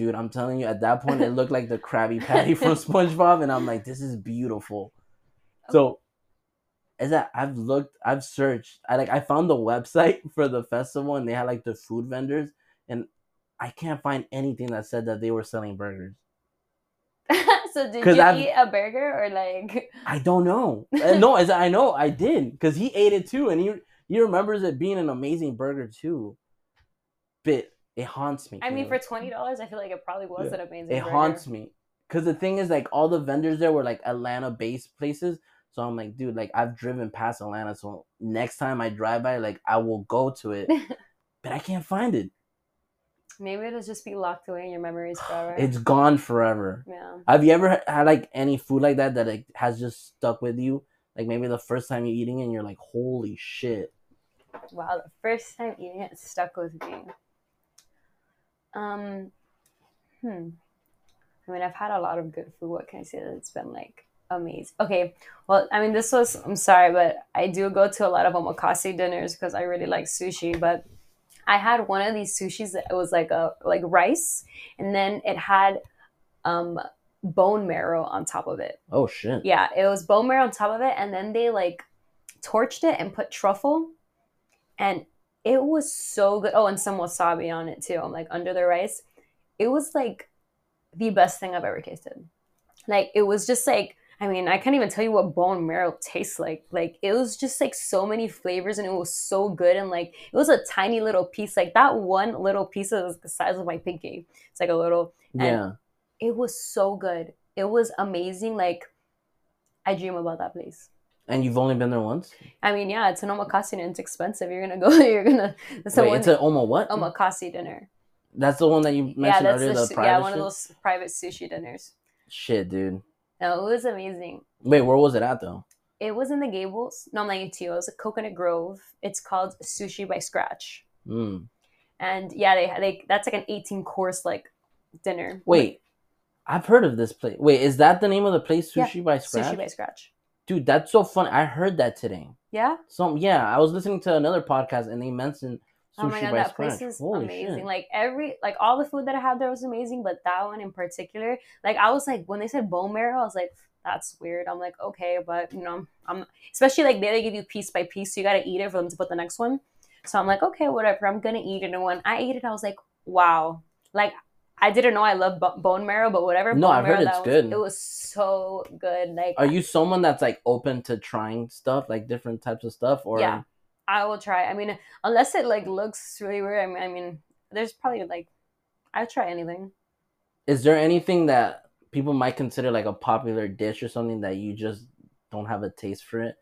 dude. I'm telling you, at that point, it looked like the Krabby Patty from SpongeBob, and I'm like, this is beautiful. Oh. So, is that I've looked, I've searched, I like, I found the website for the festival, and they had like the food vendors, and I can't find anything that said that they were selling burgers. so did you I've- eat a burger or like? I don't know. Uh, no, as I know, I did because he ate it too, and he he remembers it being an amazing burger too. But it haunts me. I mean, for twenty dollars, I feel like it probably was Yeah. an amazing. it burger. haunts me because the thing is like all the vendors there were like atlanta based places so i'm like dude like i've driven past atlanta so next time i drive by like i will go to it but i can't find it Maybe it'll just be locked away in your memories forever. it's gone forever yeah. have you ever had like any food like that that like has just stuck with you like maybe the first time you're eating it and you're like holy shit Wow, the first time eating it stuck with me. Um, hmm. I mean, I've had a lot of good food. What can I say that's been like amazing? Okay, well, I mean, this was. I'm sorry, but I do go to a lot of omakase dinners because I really like sushi. But I had one of these sushis that it was like a like rice, and then it had um bone marrow on top of it. oh shit Yeah, it was bone marrow on top of it, and then they like torched it and put truffle, and it was so good. Oh, and some wasabi on it too. I'm like under the rice. It was like the best thing I've ever tasted. like it was just like I mean, I can't even tell you what bone marrow tastes like. Like it was just like so many flavors and it was so good and like it was a tiny little piece. Like that one little piece was the size of my pinky. It's like a little and Yeah. it was so good. It was amazing. Like I dream about that place. And you've only been there once? I mean, yeah, it's an omakase and it's expensive. You're gonna go. You're gonna. The Wait, one. it's an Oma what? omakase dinner. That's the one that you Yeah, mentioned that's earlier, the, the, private yeah one of those private sushi dinners. Shit, dude. No, it was amazing. Wait, where was it at though? It was in the Gables. No, I'm lying to you. It was at Coconut Grove. It's called Sushi by Scratch. Mm. And yeah, they they that's like an 18 course like dinner. Wait, I've heard of this place. Wait, is that the name of the place? Yeah, Sushi by Scratch? Sushi by Scratch. Dude, that's so funny. I heard that today. Yeah. Some yeah, I was listening to another podcast and they mentioned oh my god, that Scratch. place is Holy amazing. shit. Like every like all the food that I had there was amazing, but that one in particular, like I was like when they said bone marrow, I was like, that's weird. I'm like, okay, but you know, I'm especially like they, they give you piece by piece, so you gotta eat it for them to put the next one. So I'm like, okay, whatever. I'm gonna eat it. And when I ate it, I was like, wow. Like I didn't know I love bo- bone marrow, but whatever. No, I've heard it's that good. It was so good. Like Are you someone that's like open to trying stuff, like different types of stuff, or Yeah. I will try. I mean, unless it like looks really weird. I mean, I mean, there's probably like, I would try anything. is there anything that people might consider like a popular dish or something that you just don't have a taste for it,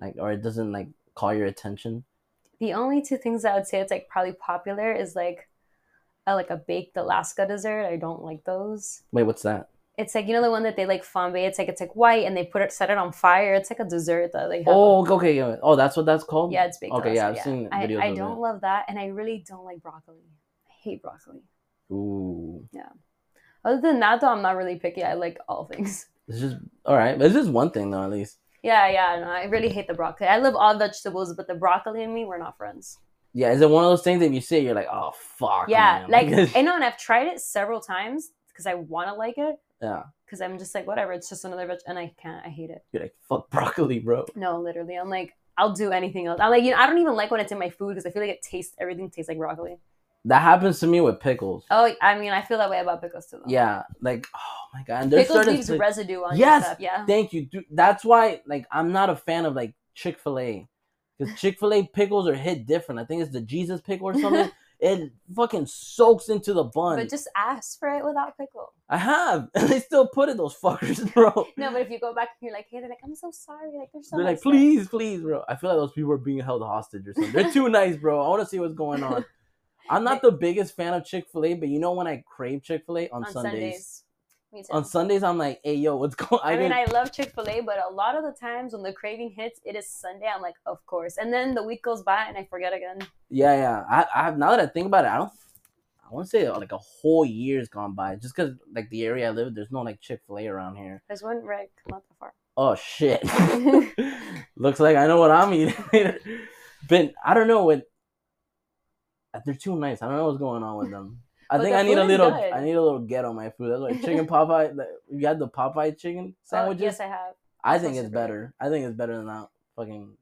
like, or it doesn't like call your attention? The only two things I would say it's like probably popular is like, a, like a baked Alaska dessert. I don't like those. Wait, what's that? It's like you know the one that they like flambe. It's like it's like white and they put it set it on fire. It's like a dessert that they have. Oh, okay, yeah. Oh, that's what that's called. yeah, it's baked. Okay, yeah, I've seen I, videos I of don't it. love that, and I really don't like broccoli. I hate broccoli. Ooh, Yeah. Other than that, though, I'm not really picky. I like all things. it's just all right. It's just one thing though, at least. Yeah, yeah. No, I really hate the broccoli. I love all vegetables, but the broccoli and me, we're not friends. Yeah, is it one of those things that you see you're like, oh fuck. yeah, man. like I know, and I've tried it several times because I want to like it. Yeah, Because I'm just like, whatever. It's just another veg, and I can't. I hate it. you're like fuck broccoli, bro. No, literally, I'm like, I'll do anything else. I'm like, you know, I don't even like when it's in my food because I feel like it tastes. Everything tastes like broccoli. That happens to me with pickles. Oh, I mean, I feel that way about pickles too. Though. Yeah, like oh my god, and there's pickles leaves pla- residue on Yes! stuff. Yeah. Thank you. Dude, that's why, like, I'm not a fan of like Chick Fil A because Chick Fil A pickles are hit different. I think it's the Jesus pickle or something. it fucking soaks into the bun. But just ask for it without pickle. I have, and they still put it those fuckers, bro. No, but if you go back and you're like, hey, they're like, I'm so sorry. Like, there's so They're much like, stuff." please, please, bro. I feel like those people are being held hostage or something. They're too nice, bro. I want to see what's going on. I'm not the biggest fan of Chick Fil A, but you know when I crave Chick Fil A on, on Sundays. Sundays. On Sundays, I'm like, hey, yo, what's going? On? I, mean, I love Chick Fil A, but a lot of the times when the craving hits, it is Sunday. I'm like, of course, and then the week goes by and I forget again. Yeah, yeah. I, I now that I think about it, I don't. I want to say like a whole year's gone by, just because like the area I live, there's no like Chick Fil A around here. There's one right not that far. Oh shit! Looks like I know what I'm eating. but I don't know what. They're too nice. I don't know what's going on with them. I think I need a little. I need a little get on my food. That's like chicken Popeye. like, You had the Popeye chicken Oh, sandwiches. yes, I have. I Those think it's super good. better. I think it's better than that. Fucking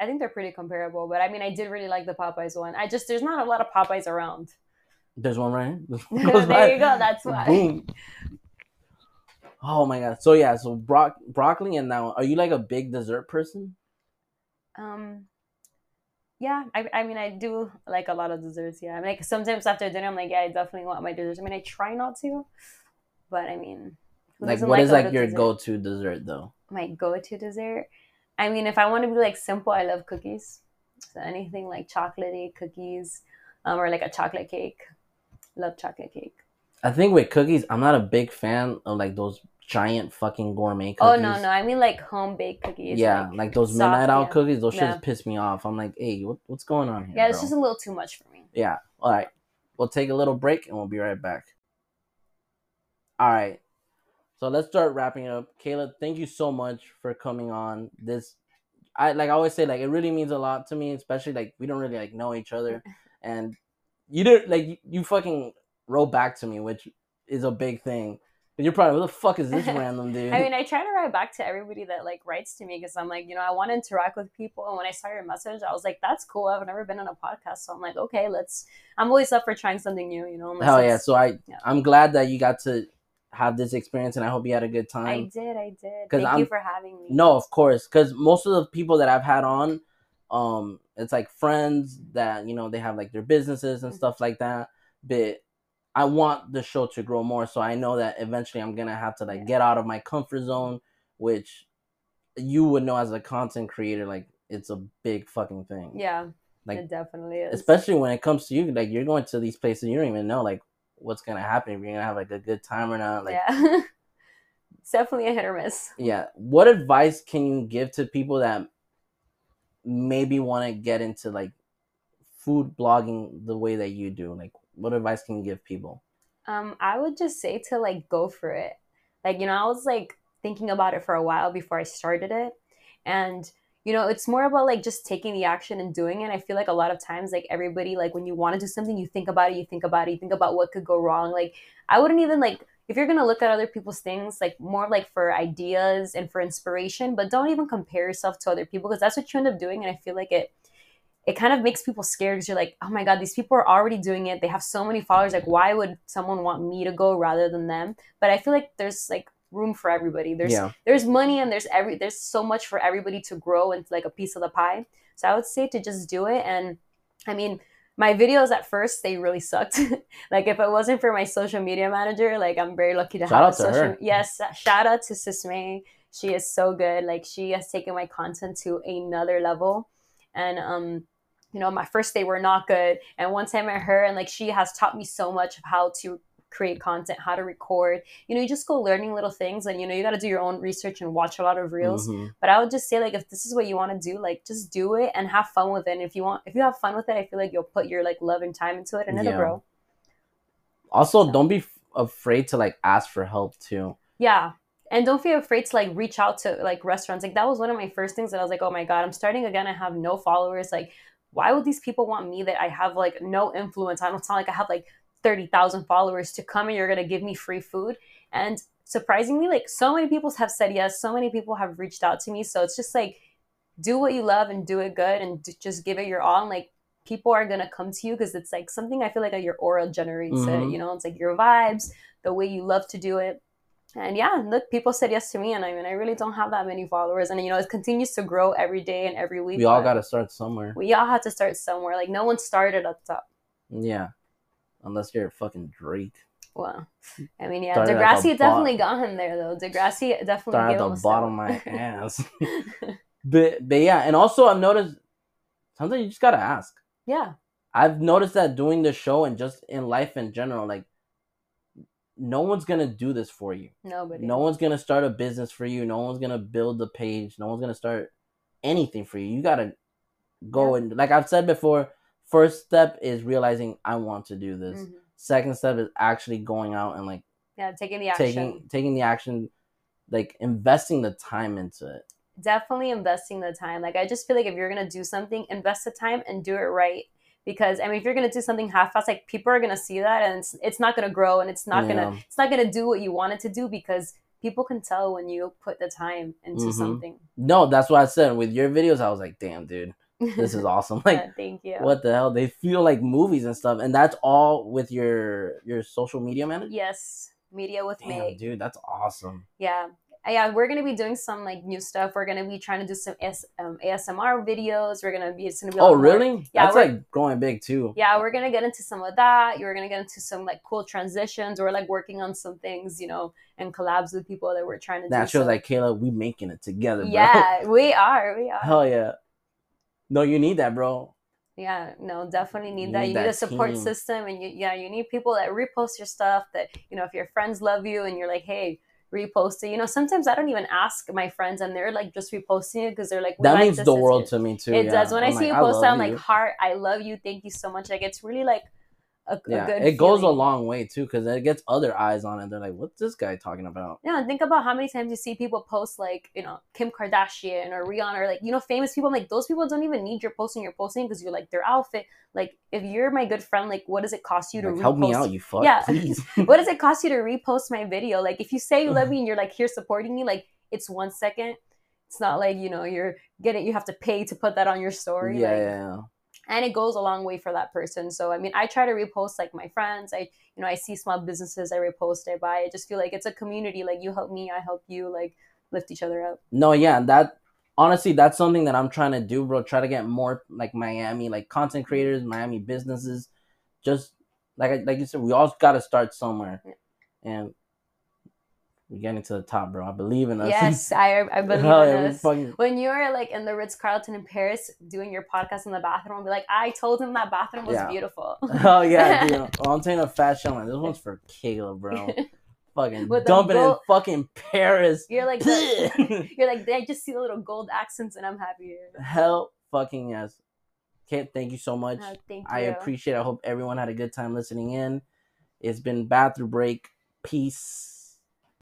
I think they're pretty comparable, but I mean, I did really like the Popeyes one. I just there's not a lot of Popeyes around. there's one right. here. Goes by. there you go. That's why. Boom. Oh my god. So yeah, so bro- broccoli and now are you like a big dessert person? Um, yeah, I, I mean, I do like a lot of desserts. Yeah, I mean, like sometimes after dinner, I'm like, yeah, I definitely want my desserts. I mean, I try not to, but I mean, Like what is like your go-to dessert though? my go-to dessert. I mean, if I want to be like simple, I love cookies. So anything like chocolatey cookies, um, or like a chocolate cake. Love chocolate cake. I think with cookies, I'm not a big fan of like those giant fucking gourmet Oh no, no, I mean like home baked cookies. yeah, like- like, those soft, midnight out yeah. cookies, those Yeah. shits piss me off. I'm like, hey, what, what's going on here? yeah, it's bro? just a little too much for me. Yeah. All right. We'll take a little break and we'll be right back. All right. So let's start wrapping up. Kayla, thank you so much for coming on. This I like I always say like it really means a lot to me, especially like we don't really like know each other and you didn't like you, you fucking wrote back to me, which is a big thing. But you're probably, what the fuck is this random dude? I mean, I try to write back to everybody that like writes to me because I'm like, you know, I want to interact with people. And when I saw your message, I was like, that's cool. I've never been on a podcast, so I'm like, okay, let's. I'm always up for trying something new, you know. Hell yeah! So I yeah. I'm glad that you got to have this experience, and I hope you had a good time. I did, I did. Thank I'm- you for having me. No, of course, because most of the people that I've had on, um, it's like friends that you know they have like their businesses and Mhm. stuff like that. But I want the show to grow more, so I know that eventually I'm gonna have to like get out of my comfort zone, which you would know as a content creator, like it's a big fucking thing. Yeah, Like, it definitely is. especially when it comes to you, like you're going to these places, you don't even know like what's gonna happen. If you're gonna have like a good time or not. Like, yeah. it's definitely a hit or miss. yeah what advice can you give to people that maybe want to get into like food blogging the way that you do like what advice can you give people Um, I would just say to like go for it. Like, you know, I was like thinking about it for a while before I started it. And, you know, it's more about like just taking the action and doing it. I feel like a lot of times, like everybody, like when you want to do something, you think about it, you think about it, you think about what could go wrong. Like, I wouldn't even like, if you're gonna look at other people's things, like more like for ideas and for inspiration, but don't even compare yourself to other people because that's what you end up doing. And I feel like it it kind of makes people scared because you're like, oh my God, these people are already doing it. They have so many followers. Like, why would someone want me to go rather than them? But I feel like there's like room for everybody. There's yeah there's money and there's every there's so much for everybody to grow and like a piece of the pie. So I would say to just do it. And I mean, my videos at first they really sucked. like if it wasn't for my social media manager, like I'm very lucky to Shout have out a to social. her. Yes, shout out to Sismay. She is so good. Like she has taken my content to another level. And um, you know, my first day were not good. And once I met her, and like she has taught me so much of how to create content, how to record. You know, you just go learning little things, and you know, you got to do your own research and watch a lot of reels. Mhm. But I would just say, like, if this is what you want to do, like, just do it and have fun with it. And if you want, if you have fun with it, I feel like you'll put your like love and time into it, and it'll grow. also don't be f- afraid to like ask for help too Yeah. And don't be afraid to like reach out to like restaurants. Like that was one of my first things that I was like, oh my God, I'm starting again. I have no followers. Like, why would these people want me that I have like no influence? I don't sound like I have like 30,000 followers to come and you're going to give me free food. And surprisingly, like so many people have said yes. So many people have reached out to me. So it's just like, do what you love and do it good and d- just give it your all. And like, people are going to come to you because it's like something I feel like your aura generates it. Mhm. You know, it's like your vibes, the way you love to do it and yeah look people said yes to me and i mean i really don't have that many followers and you know it continues to grow every day and every week we all got to start somewhere. we all had to start somewhere. Like no one started at the top. Yeah. Unless you're fucking drake. Well i mean yeah Started degrassi bot- definitely got him there though. Degrassi definitely start at gave the bottom of my ass. But but yeah and also i've noticed something you just gotta ask. Yeah. I've noticed that doing the show and just in life in general, like no one's gonna do this for you. nobody No one's gonna start a business for you. No one's gonna build the page. No one's gonna start anything for you. You gotta go Yeah. and like I've said before, first step is realizing I want to do this. Mhm. Second step is actually going out and like yeah taking the action taking taking the action, like investing the time into it. definitely investing the time. Like I just feel like if you're gonna do something, invest the time and do it right. Because I mean, if you're gonna do something half-assed, like people are gonna see that, and it's, it's not gonna grow, and it's not gonna it's not gonna do what you want it to do because people can tell when you put the time into Mhm. something. No, that's what I said. With your videos, I was like, damn, dude, this is awesome. Like Yeah, thank you. what the hell they feel like movies and stuff and that's all with your your social media manager Yes, media with Damn, Meg. dude that's awesome Yeah. Yeah, we're gonna be doing some like new stuff. We're gonna be trying to do some S- um, ASMR videos. We're gonna be it's gonna be oh lot more- really? Yeah, that's like growing big too. Yeah we're gonna get into some of that. You're gonna get into some like cool transitions we're like working on some things you know and collabs with people that we're trying to that shows so- like kayla we making it together bro. Yeah we are we are. Hell yeah. No you need that bro. Yeah no definitely need You that. need you need that a support team. system and you yeah you need people that repost your stuff that you know if your friends love you and you're like hey repost it you know sometimes i don't even ask my friends and they're like just reposting it because they're like that means the world to me too it yeah. does when i I'm see like, you post i'm like heart i love you. Thank you so much. Like it's really like a, a yeah good it goes a long way too because it gets other eyes on it they're like what's this guy talking about Yeah, and think about how many times you see people post like, you know, Kim Kardashian or Rihanna or like, you know, famous people. I'm like, those people don't even need your posting. You're posting because you're like their outfit. Like, if you're my good friend, like, what does it cost you to Like, repost? help me out you fuck Yeah. please what does it cost you to repost my video? Like, if you say you love me and you're like here supporting me, like, it's one second. It's not like you know you're getting you have to pay to put that on your story. yeah, like, yeah yeah and it goes a long way for that person so i mean i try to repost like my friends i you know i see small businesses i repost i buy i just feel like it's a community like you help me i help you like lift each other up No, yeah, that honestly, that's something that I'm trying to do, bro. Try to get more like Miami, like content creators, Miami businesses. Just like I- like you said, we all got to start somewhere, Yeah. and we're getting to the top, bro. I believe in us. yes i i believe Hell in yeah, we fucking- when you're like in the Ritz Carlton in Paris doing your podcast in the bathroom, be like, I told him that bathroom was Yeah. beautiful. Oh yeah, dude. Oh, I'm taking a fat show. This one's for Kayla, bro. Fucking With dumping in fucking Paris. You're like, the, you're like, I just see the little gold accents, and I'm happy. Hell fucking yes. Kate, thank you so much. Uh, thank you. I appreciate it. I hope everyone had a good time listening in. It's been Bathroom Break. Peace.